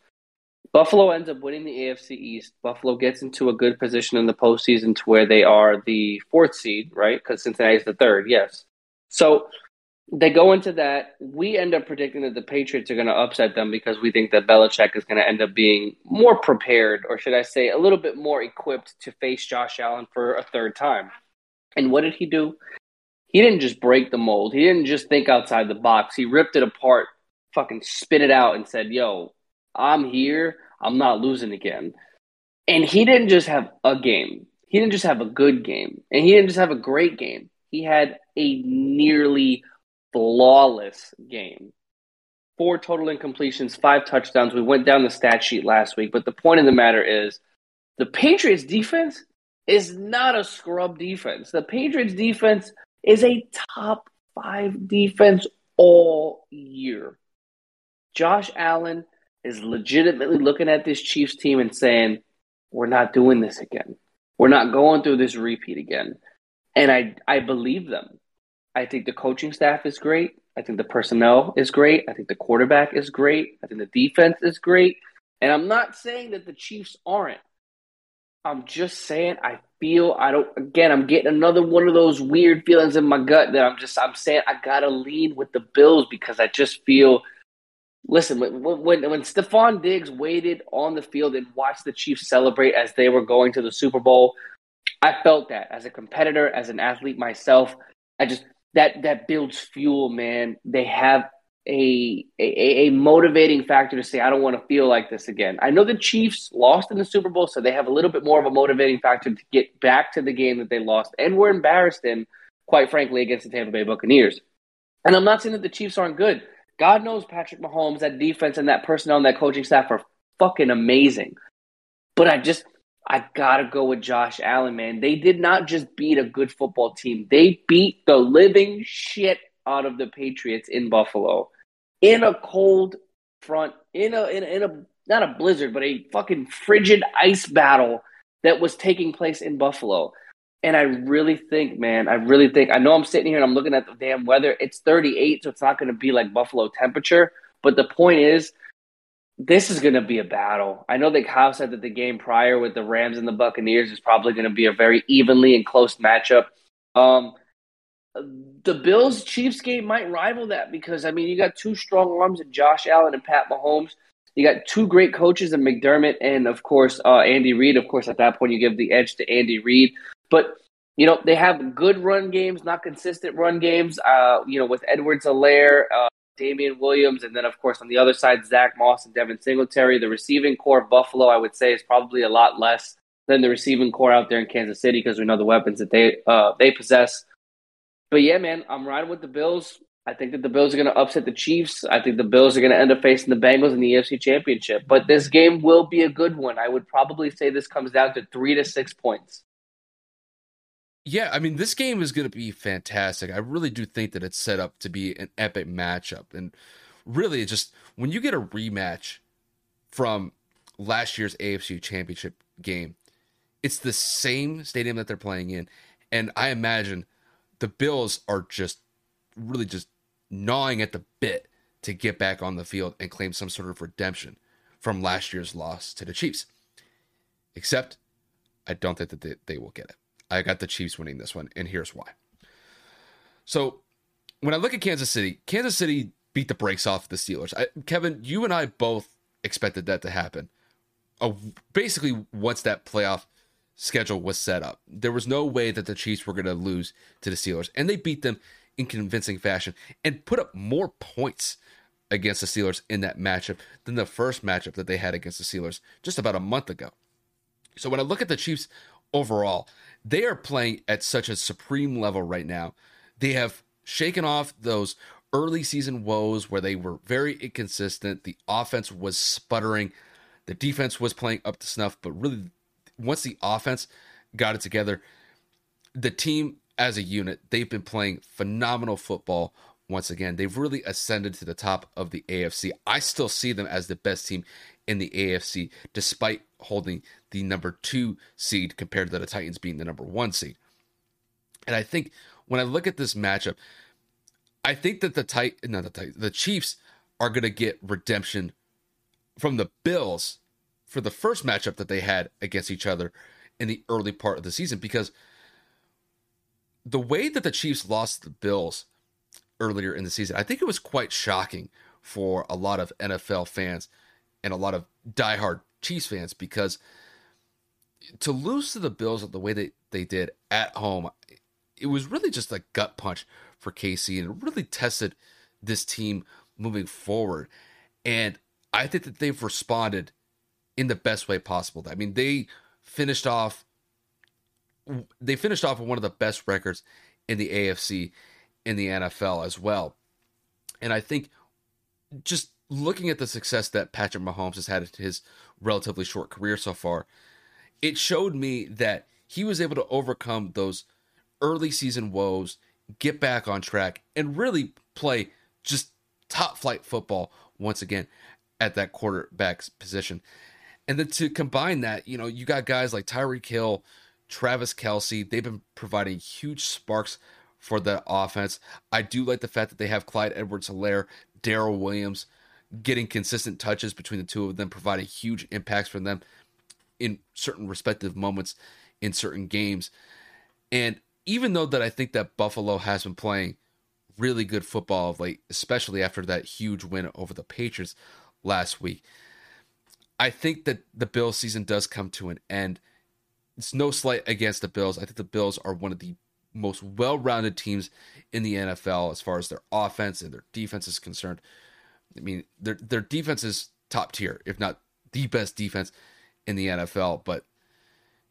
Buffalo ends up winning the AFC East. Buffalo gets into a good position in the postseason to where they are the fourth seed, right? Because Cincinnati's the third, yes. So they go into that. We end up predicting that the Patriots are going to upset them because we think that Belichick is going to end up being more prepared, or should I say, a little bit more equipped to face Josh Allen for a third time. And what did he do? He didn't just break the mold. He didn't just think outside the box. He ripped it apart, fucking spit it out, and said, Yo, I'm here. I'm not losing again. And he didn't just have a game. He didn't just have a good game. And he didn't just have a great game. He had a nearly flawless game. Four total incompletions, five touchdowns. We went down the stat sheet last week, but the point of the matter is the Patriots defense is not a scrub defense. The Patriots defense is a top five defense all year. Josh Allen is legitimately looking at this Chiefs team and saying, We're not doing this again. We're not going through this repeat again. And I, I believe them. I think the coaching staff is great. I think the personnel is great. I think the quarterback is great. I think the defense is great. And I'm not saying that the Chiefs aren't. I'm just saying I feel I don't again I'm getting another one of those weird feelings in my gut that I'm just I'm saying I gotta lean with the Bills because I just feel listen when when when Stefon Diggs waited on the field and watched the Chiefs celebrate as they were going to the Super Bowl, I felt that as a competitor, as an athlete myself. I just that that builds fuel, man. They have a, a a motivating factor to say I don't want to feel like this again. I know the Chiefs lost in the Super Bowl, so they have a little bit more of a motivating factor to get back to the game that they lost and were embarrassed in, quite frankly, against the Tampa Bay Buccaneers. And I'm not saying that the Chiefs aren't good. God knows Patrick Mahomes, that defense and that personnel and that coaching staff are fucking amazing. But I just I gotta go with Josh Allen, man. They did not just beat a good football team; they beat the living shit out of the Patriots in Buffalo in a cold front, in a in a, in a not a blizzard, but a fucking frigid ice battle that was taking place in Buffalo. And I really think, man, I really think, I know I'm sitting here and I'm looking at the damn weather. It's 38, so it's not to be like Buffalo temperature. But the point is, this is going to be a battle. I know that Kyle said that the game prior with the Rams and the Buccaneers is probably going to be a very evenly and close matchup. Um, the Bills Chiefs game might rival that because I mean you got two strong arms in Josh Allen and Pat Mahomes. You got two great coaches in McDermott and of course uh, Andy Reid. Of course, at that point you give the edge to Andy Reid. But you know they have good run games, not consistent run games. Uh, you know with Edwards-Helaire, uh, Damien Williams, and then of course on the other side Zach Moss and Devin Singletary. The receiving corps of Buffalo, I would say, is probably a lot less than the receiving corps out there in Kansas City because we know the weapons that they uh, they possess. But yeah, man, I'm riding with the Bills. I think that the Bills are going to upset the Chiefs. I think the Bills are going to end up facing the Bengals in the AFC Championship. But this game will be a good one. I would probably say this comes down to three to six points. Yeah, I mean, this game is going to be fantastic. I really do think that it's set up to be an epic matchup. And really, just when you get a rematch from last year's AFC Championship game, it's the same stadium that they're playing in. And I imagine the Bills are just really just gnawing at the bit to get back on the field and claim some sort of redemption from last year's loss to the Chiefs. Except, I don't think that they, they will get it. I got the Chiefs winning this one, and here's why. So, when I look at Kansas City, Kansas City beat the brakes off the Steelers. I, Kevin, you and I both expected that to happen. Basically, once that playoff schedule was set up. There was no way that the Chiefs were going to lose to the Steelers, and they beat them in convincing fashion and put up more points against the Steelers in that matchup than the first matchup that they had against the Steelers just about a month ago. So when I look at the Chiefs overall, they are playing at such a supreme level right now. They have shaken off those early season woes where they were very inconsistent. The offense was sputtering. The defense was playing up to snuff, but really once the offense got it together, the team as a unit, they've been playing phenomenal football once again. They've really ascended to the top of the AFC. I still see them as the best team in the AFC, despite holding the number two seed compared to the Titans being the number one seed. And I think when I look at this matchup, I think that the tight not the tight the Chiefs are going to get redemption from the Bills for the first matchup that they had against each other in the early part of the season because the way that the Chiefs lost the Bills earlier in the season, I think it was quite shocking for a lot of NFL fans and a lot of diehard Chiefs fans because to lose to the Bills the way that they did at home, it was really just a gut punch for KC and it really tested this team moving forward. And I think that they've responded in the best way possible. I mean, they finished off they finished off with one of the best records in the AFC in the NFL as well. And I think just looking at the success that Patrick Mahomes has had in his relatively short career so far, it showed me that he was able to overcome those early season woes, get back on track, and really play just top flight football once again at that quarterback's position. And then to combine that, you know, you got guys like Tyreek Hill, Travis Kelce. They've been providing huge sparks for the offense. I do like the fact that they have Clyde Edwards-Helaire, Darrel Williams getting consistent touches between the two of them, providing huge impacts for them in certain respective moments in certain games. And even though that I think that Buffalo has been playing really good football of late, especially after that huge win over the Patriots last week, I think that the Bills season does come to an end. It's no slight against the Bills. I think the Bills are one of the most well-rounded teams in the NFL as far as their offense and their defense is concerned. I mean, their their defense is top tier, if not the best defense in the NFL. But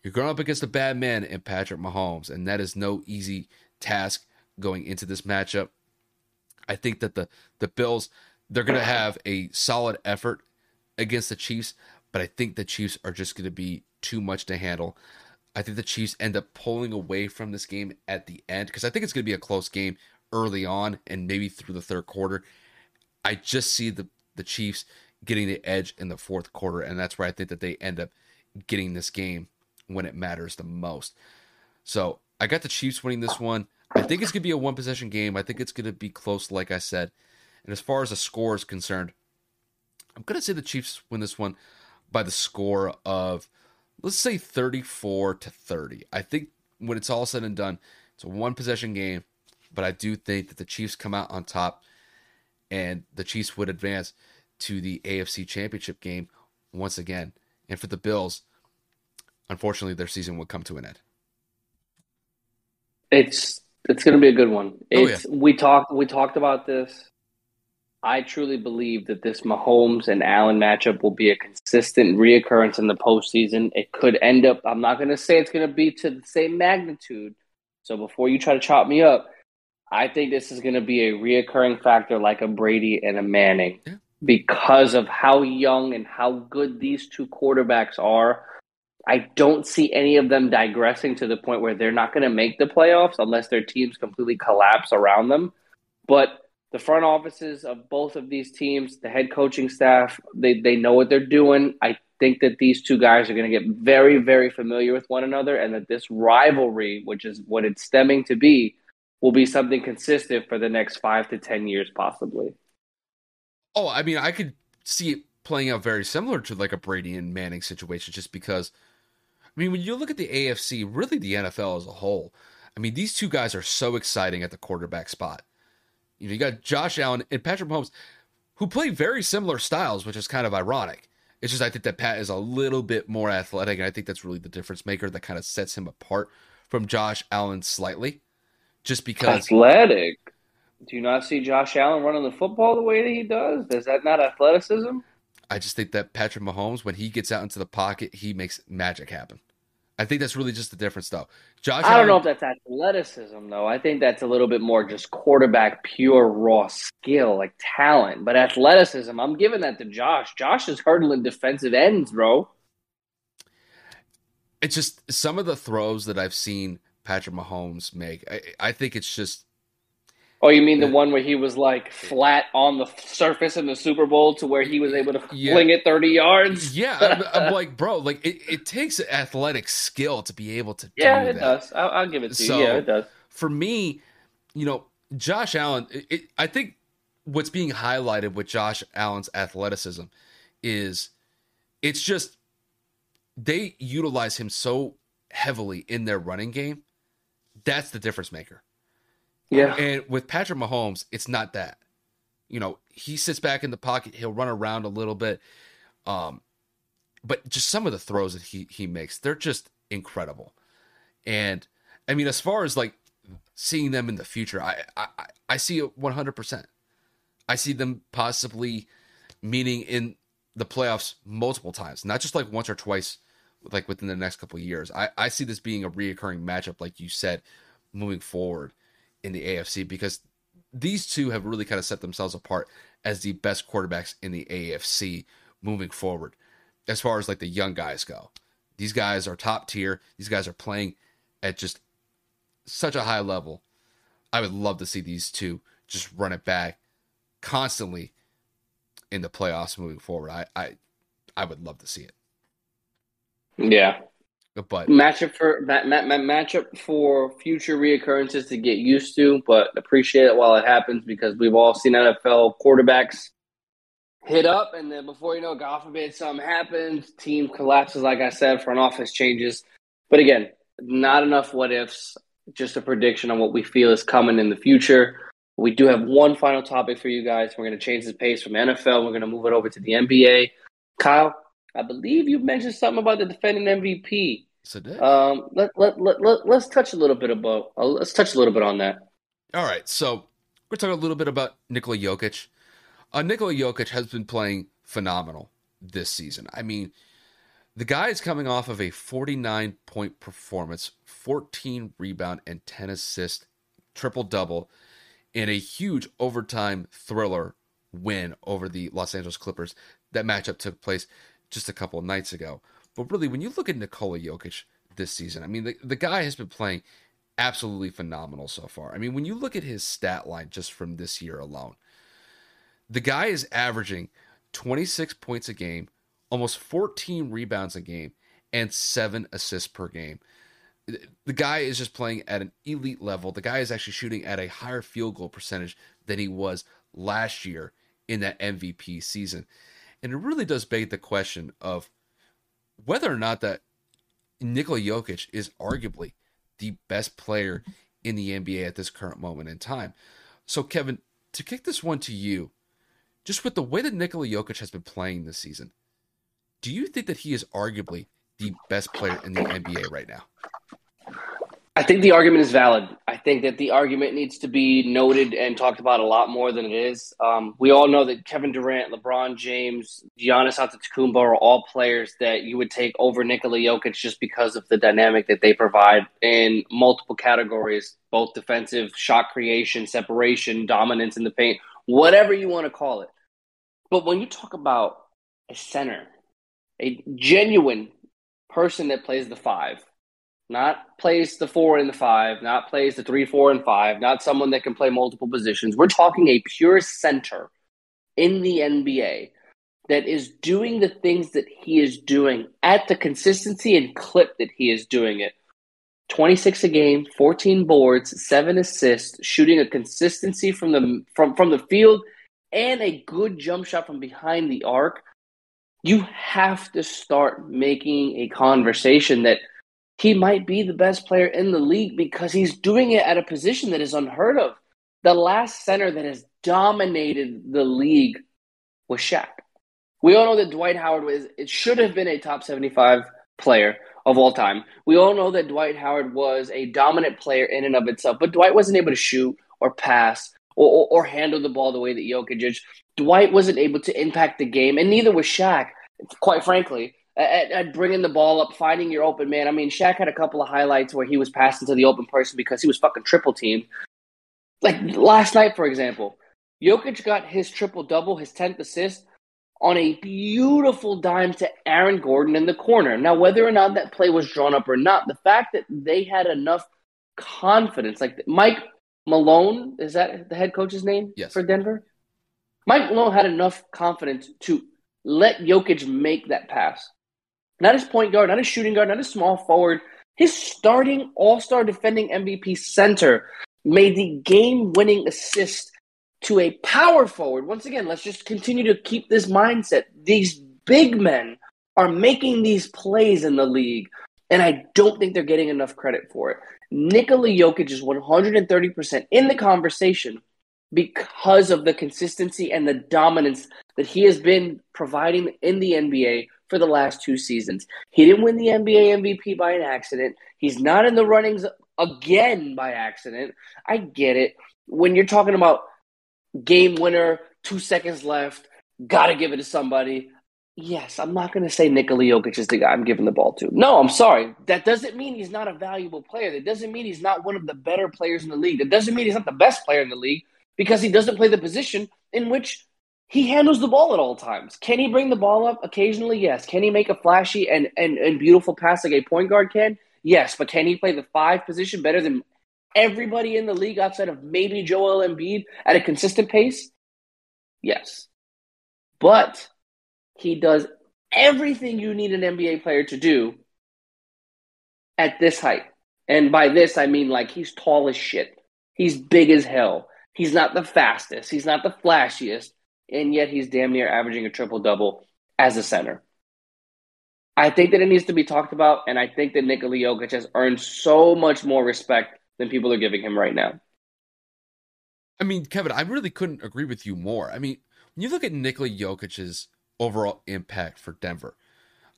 you're going up against a bad man in Patrick Mahomes, and that is no easy task going into this matchup. I think that the the Bills they're going to have a solid effort against the Chiefs, but I think the Chiefs are just going to be too much to handle. I think the Chiefs end up pulling away from this game at the end because I think it's going to be a close game early on and maybe through the third quarter. I just see the the Chiefs getting the edge in the fourth quarter, and that's where I think that they end up getting this game when it matters the most. So I got the Chiefs winning this one. I think it's to be a one possession game. I think it's to be close, like I said. And as far as the score is concerned, I'm to say the Chiefs win this one by the score of, let's say, 34 to 30. I think when it's all said and done, it's a one possession game, but I do think that the Chiefs come out on top and the Chiefs would advance to the AFC Championship game once again. And for the Bills, unfortunately, their season would come to an end. It's it's going to be a good one. Oh, it's oh, yeah. we talked we talked about this. I truly believe that this Mahomes and Allen matchup will be a consistent reoccurrence in the postseason. It could end up. I'm not going to say it's going to be to the same magnitude. So before you try to chop me up, I think this is going to be a reoccurring factor like a Brady and a Manning yeah. because of how young and how good these two quarterbacks are. I don't see any of them digressing to the point where they're not going to make the playoffs unless their teams completely collapse around them. But the front offices of both of these teams, the head coaching staff, they, they know what they're doing. I think that these two guys are going to get very, very familiar with one another and that this rivalry, which is what it's stemming to be, will be something consistent for the next five to 10 years, possibly. Oh, I mean, I could see it playing out very similar to like a Brady and Manning situation just because I mean, when you look at the AFC, really the NFL as a whole, I mean, these two guys are so exciting at the quarterback spot. You know, you got Josh Allen and Patrick Mahomes, who play very similar styles, which is kind of ironic. It's just I think that Pat is a little bit more athletic, and I think that's really the difference maker that kind of sets him apart from Josh Allen slightly. Just because athletic. Do you not see Josh Allen running the football the way that he does? Is that not athleticism? I just think that Patrick Mahomes, when he gets out into the pocket, he makes magic happen. I think that's really just the difference, though. Josh, I don't know if that's athleticism, though. I think that's a little bit more just quarterback, pure raw skill, like talent. But athleticism, I'm giving that to Josh. Josh is hurdling defensive ends, bro. It's just some of the throws that I've seen Patrick Mahomes make. I, I think it's just Oh, you mean the uh, one where he was like flat on the surface in the Super Bowl to where he was able to yeah. fling it 30 yards? Yeah. I'm, I'm, like, bro, like it, it takes athletic skill to be able to yeah, it that. does. I'll, I'll, give it to so, you. Yeah, it does. For me, you know, Josh Allen, it, it, I think what's being highlighted with Josh Allen's athleticism is it's just they utilize him so heavily in their running game. That's the difference maker yeah. And with Patrick Mahomes, it's not that. You know, he sits back in the pocket, he'll run around a little bit. Um, but just some of the throws that he he makes, they're just incredible. And I mean, as far as like seeing them in the future, I I, I see it 100%. I see them possibly meeting in the playoffs multiple times, not just like once or twice, like within the next couple years. I, I see this being a reoccurring matchup, like you said, moving forward in the AFC because these two have really kind of set themselves apart as the best quarterbacks in the AFC moving forward as far as like the young guys go. These guys are top tier. These guys are playing at just such a high level. I would love to see these two just run it back constantly in the playoffs moving forward. I I I would love to see it. Yeah, but matchup for ma- ma- matchup for future reoccurrences to get used to, but appreciate it while it happens because we've all seen NFL quarterbacks hit up, and then before you know, God forbid, something happens, team collapses. Like I said, front office changes. But again, not enough what ifs. Just a prediction on what we feel is coming in the future. We do have one final topic for you guys. We're going to change the pace from NFL. We're going to move it over to the NBA. Kyle, I believe you mentioned something about the defending MVP. So did. Um, let, let, let, let, let's touch a little bit about, uh, let's touch a little bit on that. All right. So we're talking a little bit about Nikola Jokic. Uh, Nikola Jokic has been playing phenomenal this season. I mean, the guy is coming off of a 49 point performance, 14 rebound, and 10 assist, triple double in a huge overtime thriller win over the Los Angeles Clippers. That matchup took place just a couple of nights ago. But really, when you look at Nikola Jokic this season, I mean, the, the guy has been playing absolutely phenomenal so far. I mean, when you look at his stat line just from this year alone, the guy is averaging 26 points a game, almost 14 rebounds a game, and seven assists per game. The guy is just playing at an elite level. The guy is actually shooting at a higher field goal percentage than he was last year in that MVP season. And it really does beg the question of whether or not that Nikola Jokic is arguably the best player in the NBA at this current moment in time. So, Kevin, to kick this one to you, just with the way that Nikola Jokic has been playing this season, do you think that he is arguably the best player in the NBA right now? I think the argument is valid. I think that the argument needs to be noted and talked about a lot more than it is. Um, we all know that Kevin Durant, LeBron James, Giannis Antetokounmpo are all players that you would take over Nikola Jokic just because of the dynamic that they provide in multiple categories, both defensive, shot creation, separation, dominance in the paint, whatever you want to call it. But when you talk about a center, a genuine person that plays the five, not plays the four and the five, not plays the three, four, and five, not someone that can play multiple positions. We're talking a pure center in the NBA that is doing the things that he is doing at the consistency and clip that he is doing it. 26 a game, 14 boards, 7 assists, shooting a consistency from the from from the field and a good jump shot from behind the arc. You have to start making a conversation that – he might be the best player in the league because he's doing it at a position that is unheard of. The last center that has dominated the league was Shaq. We all know that Dwight Howard was it should have been a top 75 player of all time. We all know that Dwight Howard was a dominant player in and of itself, but Dwight wasn't able to shoot or pass or, or, or handle the ball the way that Jokic. Dwight wasn't able to impact the game, and neither was Shaq, quite frankly at, at, bringing the ball up, finding your open man. I mean, Shaq had a couple of highlights where he was passing to the open person because he was fucking triple teamed. Like last night, for example, Jokic got his triple double, his 10th assist on a beautiful dime to Aaron Gordon in the corner. Now, whether or not that play was drawn up or not, the fact that they had enough confidence, like Mike Malone, is that the head coach's name yes. for Denver? Mike Malone had enough confidence to let Jokic make that pass. Not his point guard, not his shooting guard, not his small forward. His starting all star defending MVP center made the game winning assist to a power forward. Once again, let's just continue to keep this mindset. These big men are making these plays in the league, and I don't think they're getting enough credit for it. Nikola Jokic is 130% in the conversation because of the consistency and the dominance that he has been providing in the NBA for the last two seasons. He didn't win the NBA MVP by an accident. He's not in the runnings again by accident. I get it. When you're talking about game winner, two seconds left, got to give it to somebody. Yes, I'm not going to say Nikola Jokic is the guy I'm giving the ball to. No, I'm sorry. That doesn't mean he's not a valuable player. That doesn't mean he's not one of the better players in the league. That doesn't mean he's not the best player in the league because he doesn't play the position in which he handles the ball at all times. Can he bring the ball up occasionally? Yes. Can he make a flashy and, and, and beautiful pass like a point guard can? Yes. But can he play the five position better than everybody in the league outside of maybe Joel Embiid at a consistent pace? Yes. But he does everything you need an NBA player to do at this height. And by this, I mean like he's tall as shit. He's big as hell. He's not the fastest. He's not the flashiest and yet he's damn near averaging a triple double as a center. I think that it needs to be talked about, and I think that Nikola Jokic has earned so much more respect than people are giving him right now. I mean, Kevin, I really couldn't agree with you more. I mean, when you look at Nikola Jokic's overall impact for Denver,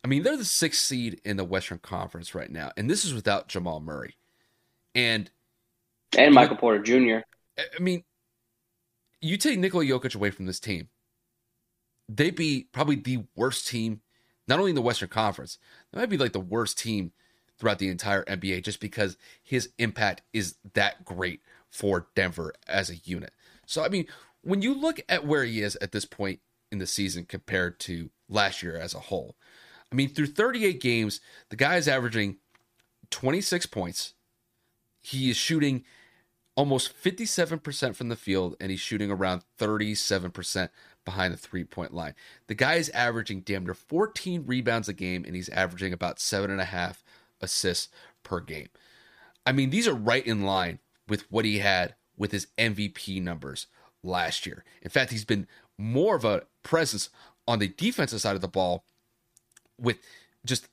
I mean, they're the sixth seed in the Western Conference right now, and this is without Jamal Murray. And and Michael Porter Jr. I mean, you take Nikola Jokic away from this team, they'd be probably the worst team, not only in the Western Conference, they might be like the worst team throughout the entire NBA just because his impact is that great for Denver as a unit. So, I mean, when you look at where he is at this point in the season compared to last year as a whole, I mean, through 38 games, the guy is averaging 26 points. He is shooting almost 57% from the field, and he's shooting around 37% behind the three point line. The guy is averaging damn near 14 rebounds a game, and he's averaging about seven and a half assists per game. I mean, these are right in line with what he had with his MVP numbers last year. In fact, he's been more of a presence on the defensive side of the ball with just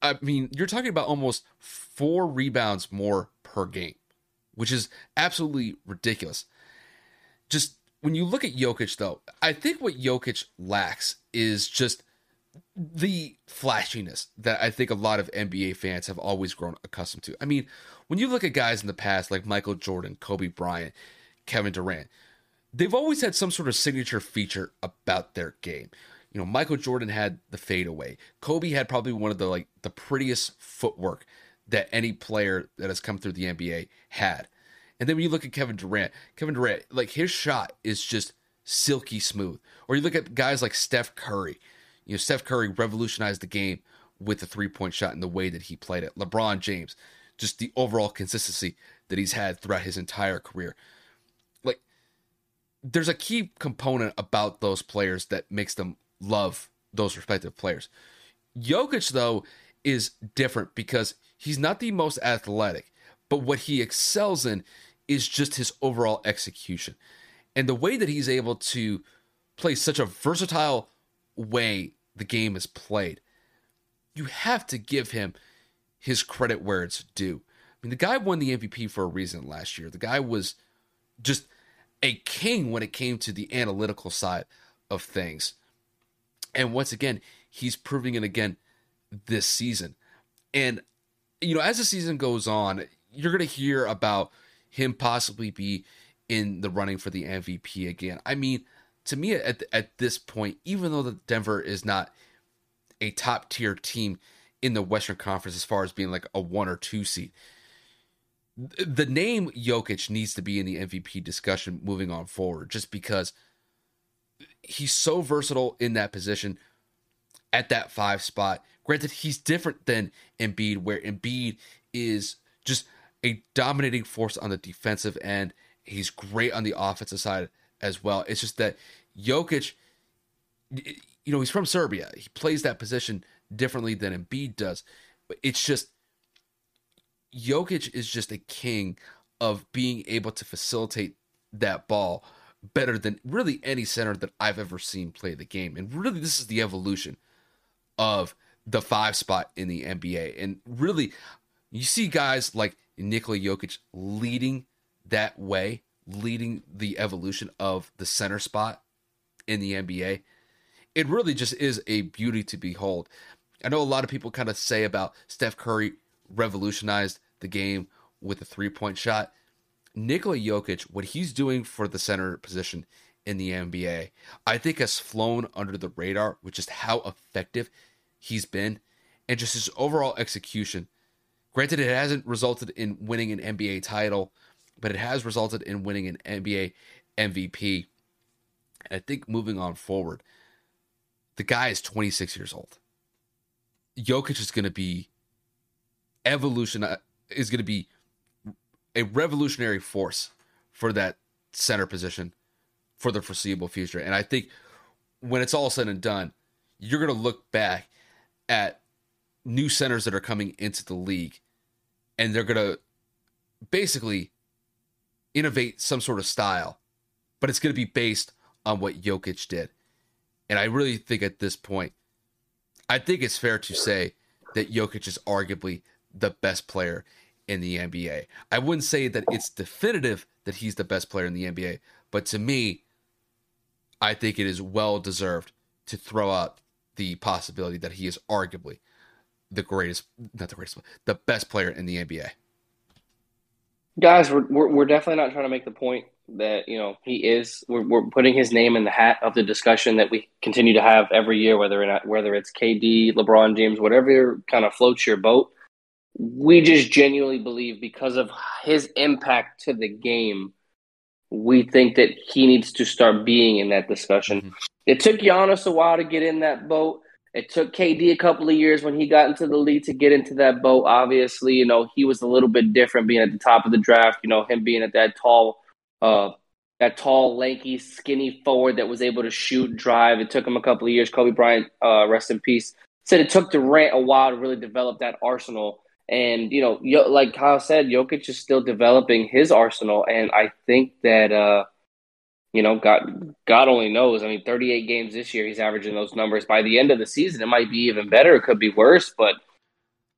I mean, you're talking about almost four rebounds more per game, which is absolutely ridiculous. Just when you look at Jokic, though, I think what Jokic lacks is just the flashiness that I think a lot of NBA fans have always grown accustomed to. I mean, when you look at guys in the past like Michael Jordan, Kobe Bryant, Kevin Durant, they've always had some sort of signature feature about their game. You know, Michael Jordan had the fadeaway. Kobe had probably one of the like the prettiest footwork that any player that has come through the NBA had. And then when you look at Kevin Durant, Kevin Durant, like his shot is just silky smooth. Or you look at guys like Steph Curry. You know, Steph Curry revolutionized the game with the three point shot and the way that he played it. LeBron James, just the overall consistency that he's had throughout his entire career. Like, there's a key component about those players that makes them love those respective players. Jokic, though, is different because he's not the most athletic, but what he excels in is just his overall execution. And the way that he's able to play such a versatile way the game is played, you have to give him his credit where it's due. I mean, the guy won the MVP for a reason last year. The guy was just a king when it came to the analytical side of things. And once again, he's proving it again this season. And, you know, as the season goes on, you're going to hear about him possibly be in the running for the MVP again. I mean, to me, at, at this point, even though the Denver is not a top tier team in the Western Conference as far as being like a one or two seed, the name Jokic needs to be in the MVP discussion moving on forward, just because he's so versatile in that position at that five spot. Granted, he's different than Embiid, where Embiid is just a dominating force on the defensive end. He's great on the offensive side as well. It's just that Jokic, you know, he's from Serbia. He plays that position differently than Embiid does. But it's just Jokic is just a king of being able to facilitate that ball better than really any center that I've ever seen play the game. And really, this is the evolution of the five spot in the NBA. And really, you see guys like Nikola Jokic leading that way, leading the evolution of the center spot in the NBA. It really just is a beauty to behold. I know a lot of people kind of say about Steph Curry revolutionized the game with a three point shot. Nikola Jokic, what he's doing for the center position in the NBA, I think has flown under the radar with just how effective he's been and just his overall execution. Granted, it hasn't resulted in winning an NBA title, but it has resulted in winning an NBA MVP. And I think moving on forward, the guy is 26 years old. Jokic is going to be evolution uh, is going to be a revolutionary force for that center position for the foreseeable future. And I think when it's all said and done, you're going to look back at new centers that are coming into the league and they're going to basically innovate some sort of style, but it's going to be based on what Jokic did. And I really think at this point, I think it's fair to say that Jokic is arguably the best player in the NBA. I wouldn't say that it's definitive that he's the best player in the NBA, but to me, I think it is well deserved to throw out the possibility that he is arguably the greatest, not the greatest, the best player in the NBA. Guys, we're, we're, definitely not trying to make the point that you know he is. We're, we're putting his name in the hat of the discussion that we continue to have every year, whether or not whether it's KD, LeBron James, whatever kind of floats your boat. we just genuinely believe because of his impact to the game, we think that he needs to start being in that discussion. Mm-hmm. It took Giannis a while to get in that boat. It took KD a couple of years when he got into the league to get into that boat. Obviously, you know, he was a little bit different being at the top of the draft, you know, him being at that tall, uh, that tall, lanky, skinny forward that was able to shoot, drive. It took him a couple of years. Kobe Bryant, uh, rest in peace, said it took Durant a while to really develop that arsenal. And, you know, like Kyle said, Jokic is still developing his arsenal. And I think that, uh, you know, God, God only knows. I mean, 38 games this year, he's averaging those numbers. By the end of the season, it might be even better. It could be worse, but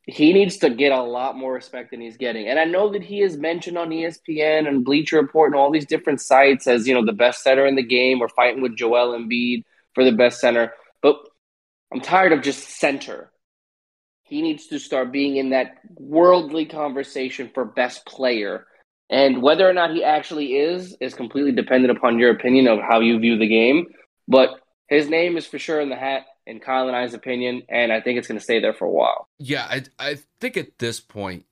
he needs to get a lot more respect than he's getting. And I know that he is mentioned on ESPN and Bleacher Report and all these different sites as, you know, the best center in the game. We're fighting with Joel Embiid for the best center. But I'm tired of just center. He needs to start being in that worldly conversation for best player and whether or not he actually is is completely dependent upon your opinion of how you view the game. But his name is for sure in the hat, in Kyle and I's opinion, and I think it's going to stay there for a while. Yeah, I I think at this point,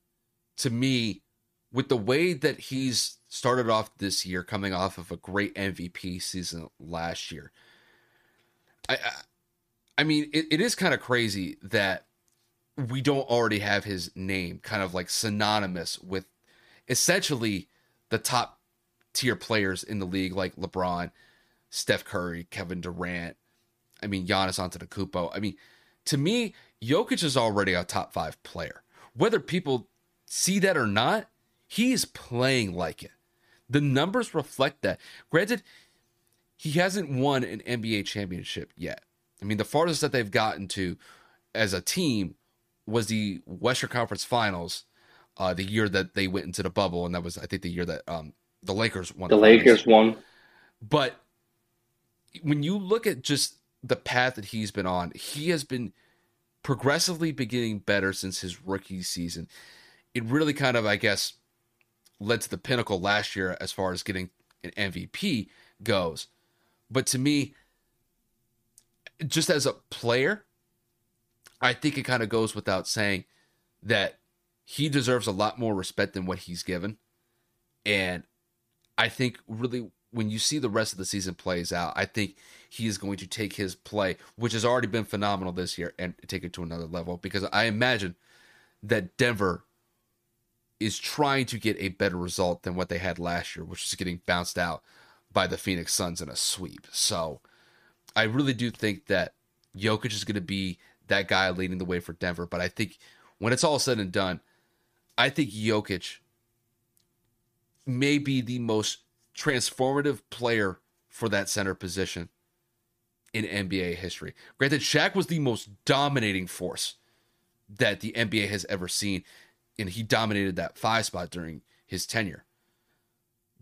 to me, with the way that he's started off this year, coming off of a great MVP season last year, I I, I mean, it, it is kind of crazy that we don't already have his name kind of like synonymous with essentially the top tier players in the league, like LeBron, Steph Curry, Kevin Durant. I mean, Giannis Antetokounmpo. I mean, to me, Jokic is already a top five player. Whether people see that or not, he's playing like it. The numbers reflect that. Granted, he hasn't won an NBA championship yet. I mean, the farthest that they've gotten to as a team was the Western Conference Finals uh, the year that they went into the bubble, and that was I think the year that um, the Lakers won. The, the Lakers won. But when you look at just the path that he's been on, he has been progressively beginning better since his rookie season. It really kind of, I guess, led to the pinnacle last year as far as getting an MVP goes. But to me, just as a player, I think it kind of goes without saying that he deserves a lot more respect than what he's given. And I think really when you see the rest of the season plays out, I think he is going to take his play, which has already been phenomenal this year, and take it to another level. Because I imagine that Denver is trying to get a better result than what they had last year, which is getting bounced out by the Phoenix Suns in a sweep. So I really do think that Jokic is going to be that guy leading the way for Denver. But I think when it's all said and done, I think Jokic may be the most transformative player for that center position in NBA history. Granted, Shaq was the most dominating force that the NBA has ever seen, and he dominated that five spot during his tenure.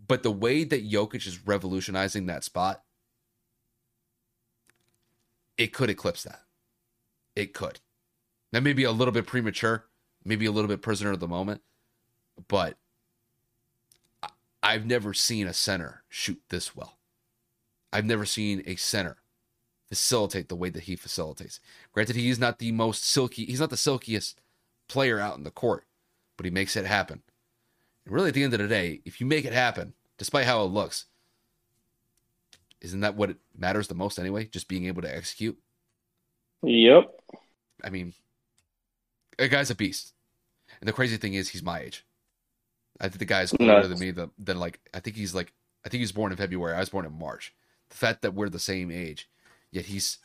But the way that Jokic is revolutionizing that spot, it could eclipse that. It could. That may be a little bit premature maybe a little bit prisoner of the moment, but I've never seen a center shoot this well. I've never seen a center facilitate the way that he facilitates. Granted, he is not the most silky, he's not the silkiest player out in the court, but he makes it happen. And really, at the end of the day, if you make it happen, despite how it looks, isn't that what matters the most anyway? Just being able to execute? Yep. I mean, a guy's a beast. And the crazy thing is, he's my age. I think the guy is older than me. The, than like I think he's like I think he's born in February. I was born in March. The fact that we're the same age, yet he's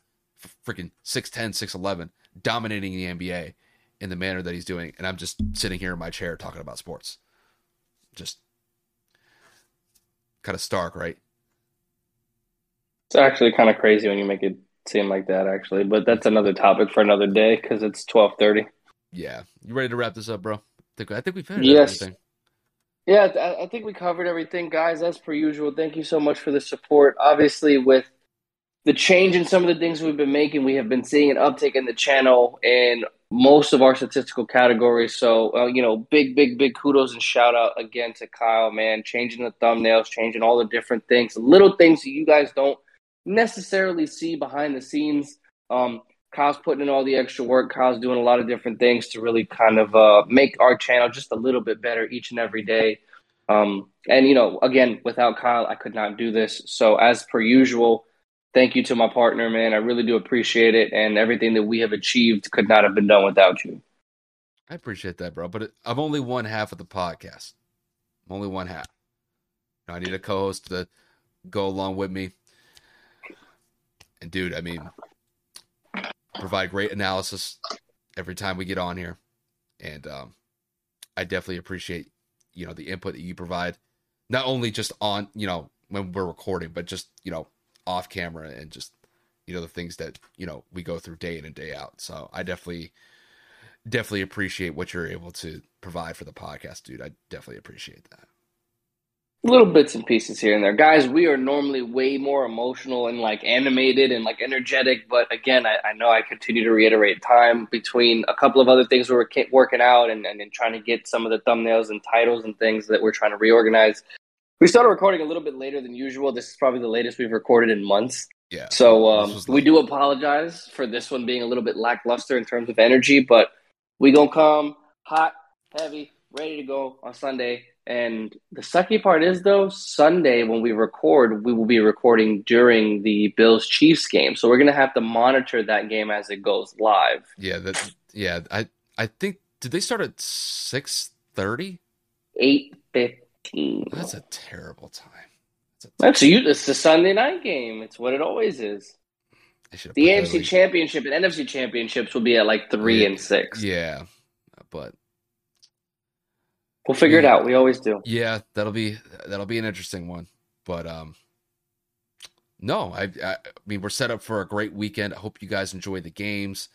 freaking 6'10", 6'11", dominating the NBA in the manner that he's doing, and I'm just sitting here in my chair talking about sports. Just kind of stark, right? It's actually kind of crazy when you make it seem like that, actually. But that's another topic for another day because it's twelve thirty yeah, you ready to wrap this up, bro? I think, I think we finished yes. everything. Yeah, I think we covered everything, guys. As per usual, thank you so much for the support. Obviously, with the change in some of the things we've been making, we have been seeing an uptick in the channel in most of our statistical categories. So, uh, you know, big, big, big kudos and shout out again to Kyle, man. Changing the thumbnails, changing all the different things, little things that you guys don't necessarily see behind the scenes. Um, Kyle's putting in all the extra work. Kyle's doing a lot of different things to really kind of uh, make our channel just a little bit better each and every day. Um, and you know, again, without Kyle, I could not do this. So as per usual, thank you to my partner, man. I really do appreciate it, and everything that we have achieved could not have been done without you. I appreciate that, bro. But I'm only one half of the podcast. I'm only one half. I need a co-host to go along with me. And dude, I mean, provide great analysis every time we get on here, and um, I definitely appreciate you know the input that you provide, not only just on you know when we're recording, but just you know off camera and just you know the things that you know we go through day in and day out. So I definitely definitely appreciate what you're able to provide for the podcast, dude. I definitely appreciate that little bits and pieces here and there. Guys we are normally way more emotional and like animated and like energetic but again i, I know i continue to reiterate time between a couple of other things we are working out and, and, and trying to get some of the thumbnails and titles and things that we're trying to reorganize. We started recording a little bit later than usual. This is probably the latest we've recorded in months. Yeah. So um, we do apologize for this one being a little bit lackluster in terms of energy but we gonna come hot heavy ready to go on sunday and the sucky part is, though, Sunday when we record, we will be recording during the Bills Chiefs game, so we're gonna have to monitor that game as it goes live. Yeah, that. Yeah, I I think did they start at six thirty? Eight fifteen. That's a terrible time. That's, a, you, it's the Sunday night game. It's what it always is. The AFC Championship and NFC Championships will be at like three yeah, and six. Yeah, but We'll figure yeah. it out. We always do. Yeah, that'll be that'll be an interesting one. But um no, I, I, I mean we're set up for a great weekend. I hope you guys enjoy the games.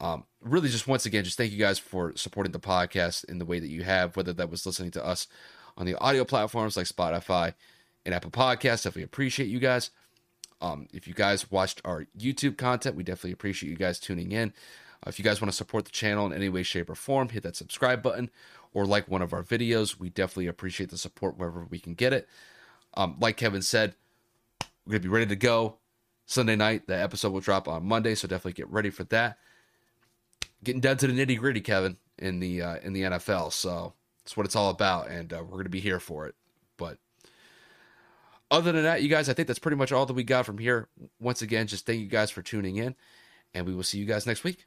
Um, really, just once again, just thank you guys for supporting the podcast in the way that you have, whether that was listening to us on the audio platforms like Spotify and Apple Podcasts. Definitely appreciate you guys. Um, if you guys watched our YouTube content, we definitely appreciate you guys tuning in. Uh, if you guys want to support the channel in any way, shape, or form, hit that subscribe button or like one of our videos. We definitely appreciate the support wherever we can get it. Um, like Kevin said, we're going to be ready to go Sunday night. The episode will drop on Monday, so definitely get ready for that. Getting down to the nitty gritty, Kevin, in the uh, in the NFL. So that's what it's all about, and uh, we're going to be here for it. But other than that, you guys, I think that's pretty much all that we got from here. Once again, just thank you guys for tuning in, and we will see you guys next week.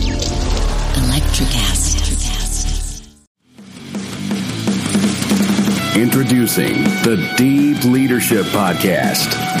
Electrocast. Introducing the Deep Leadership Podcast.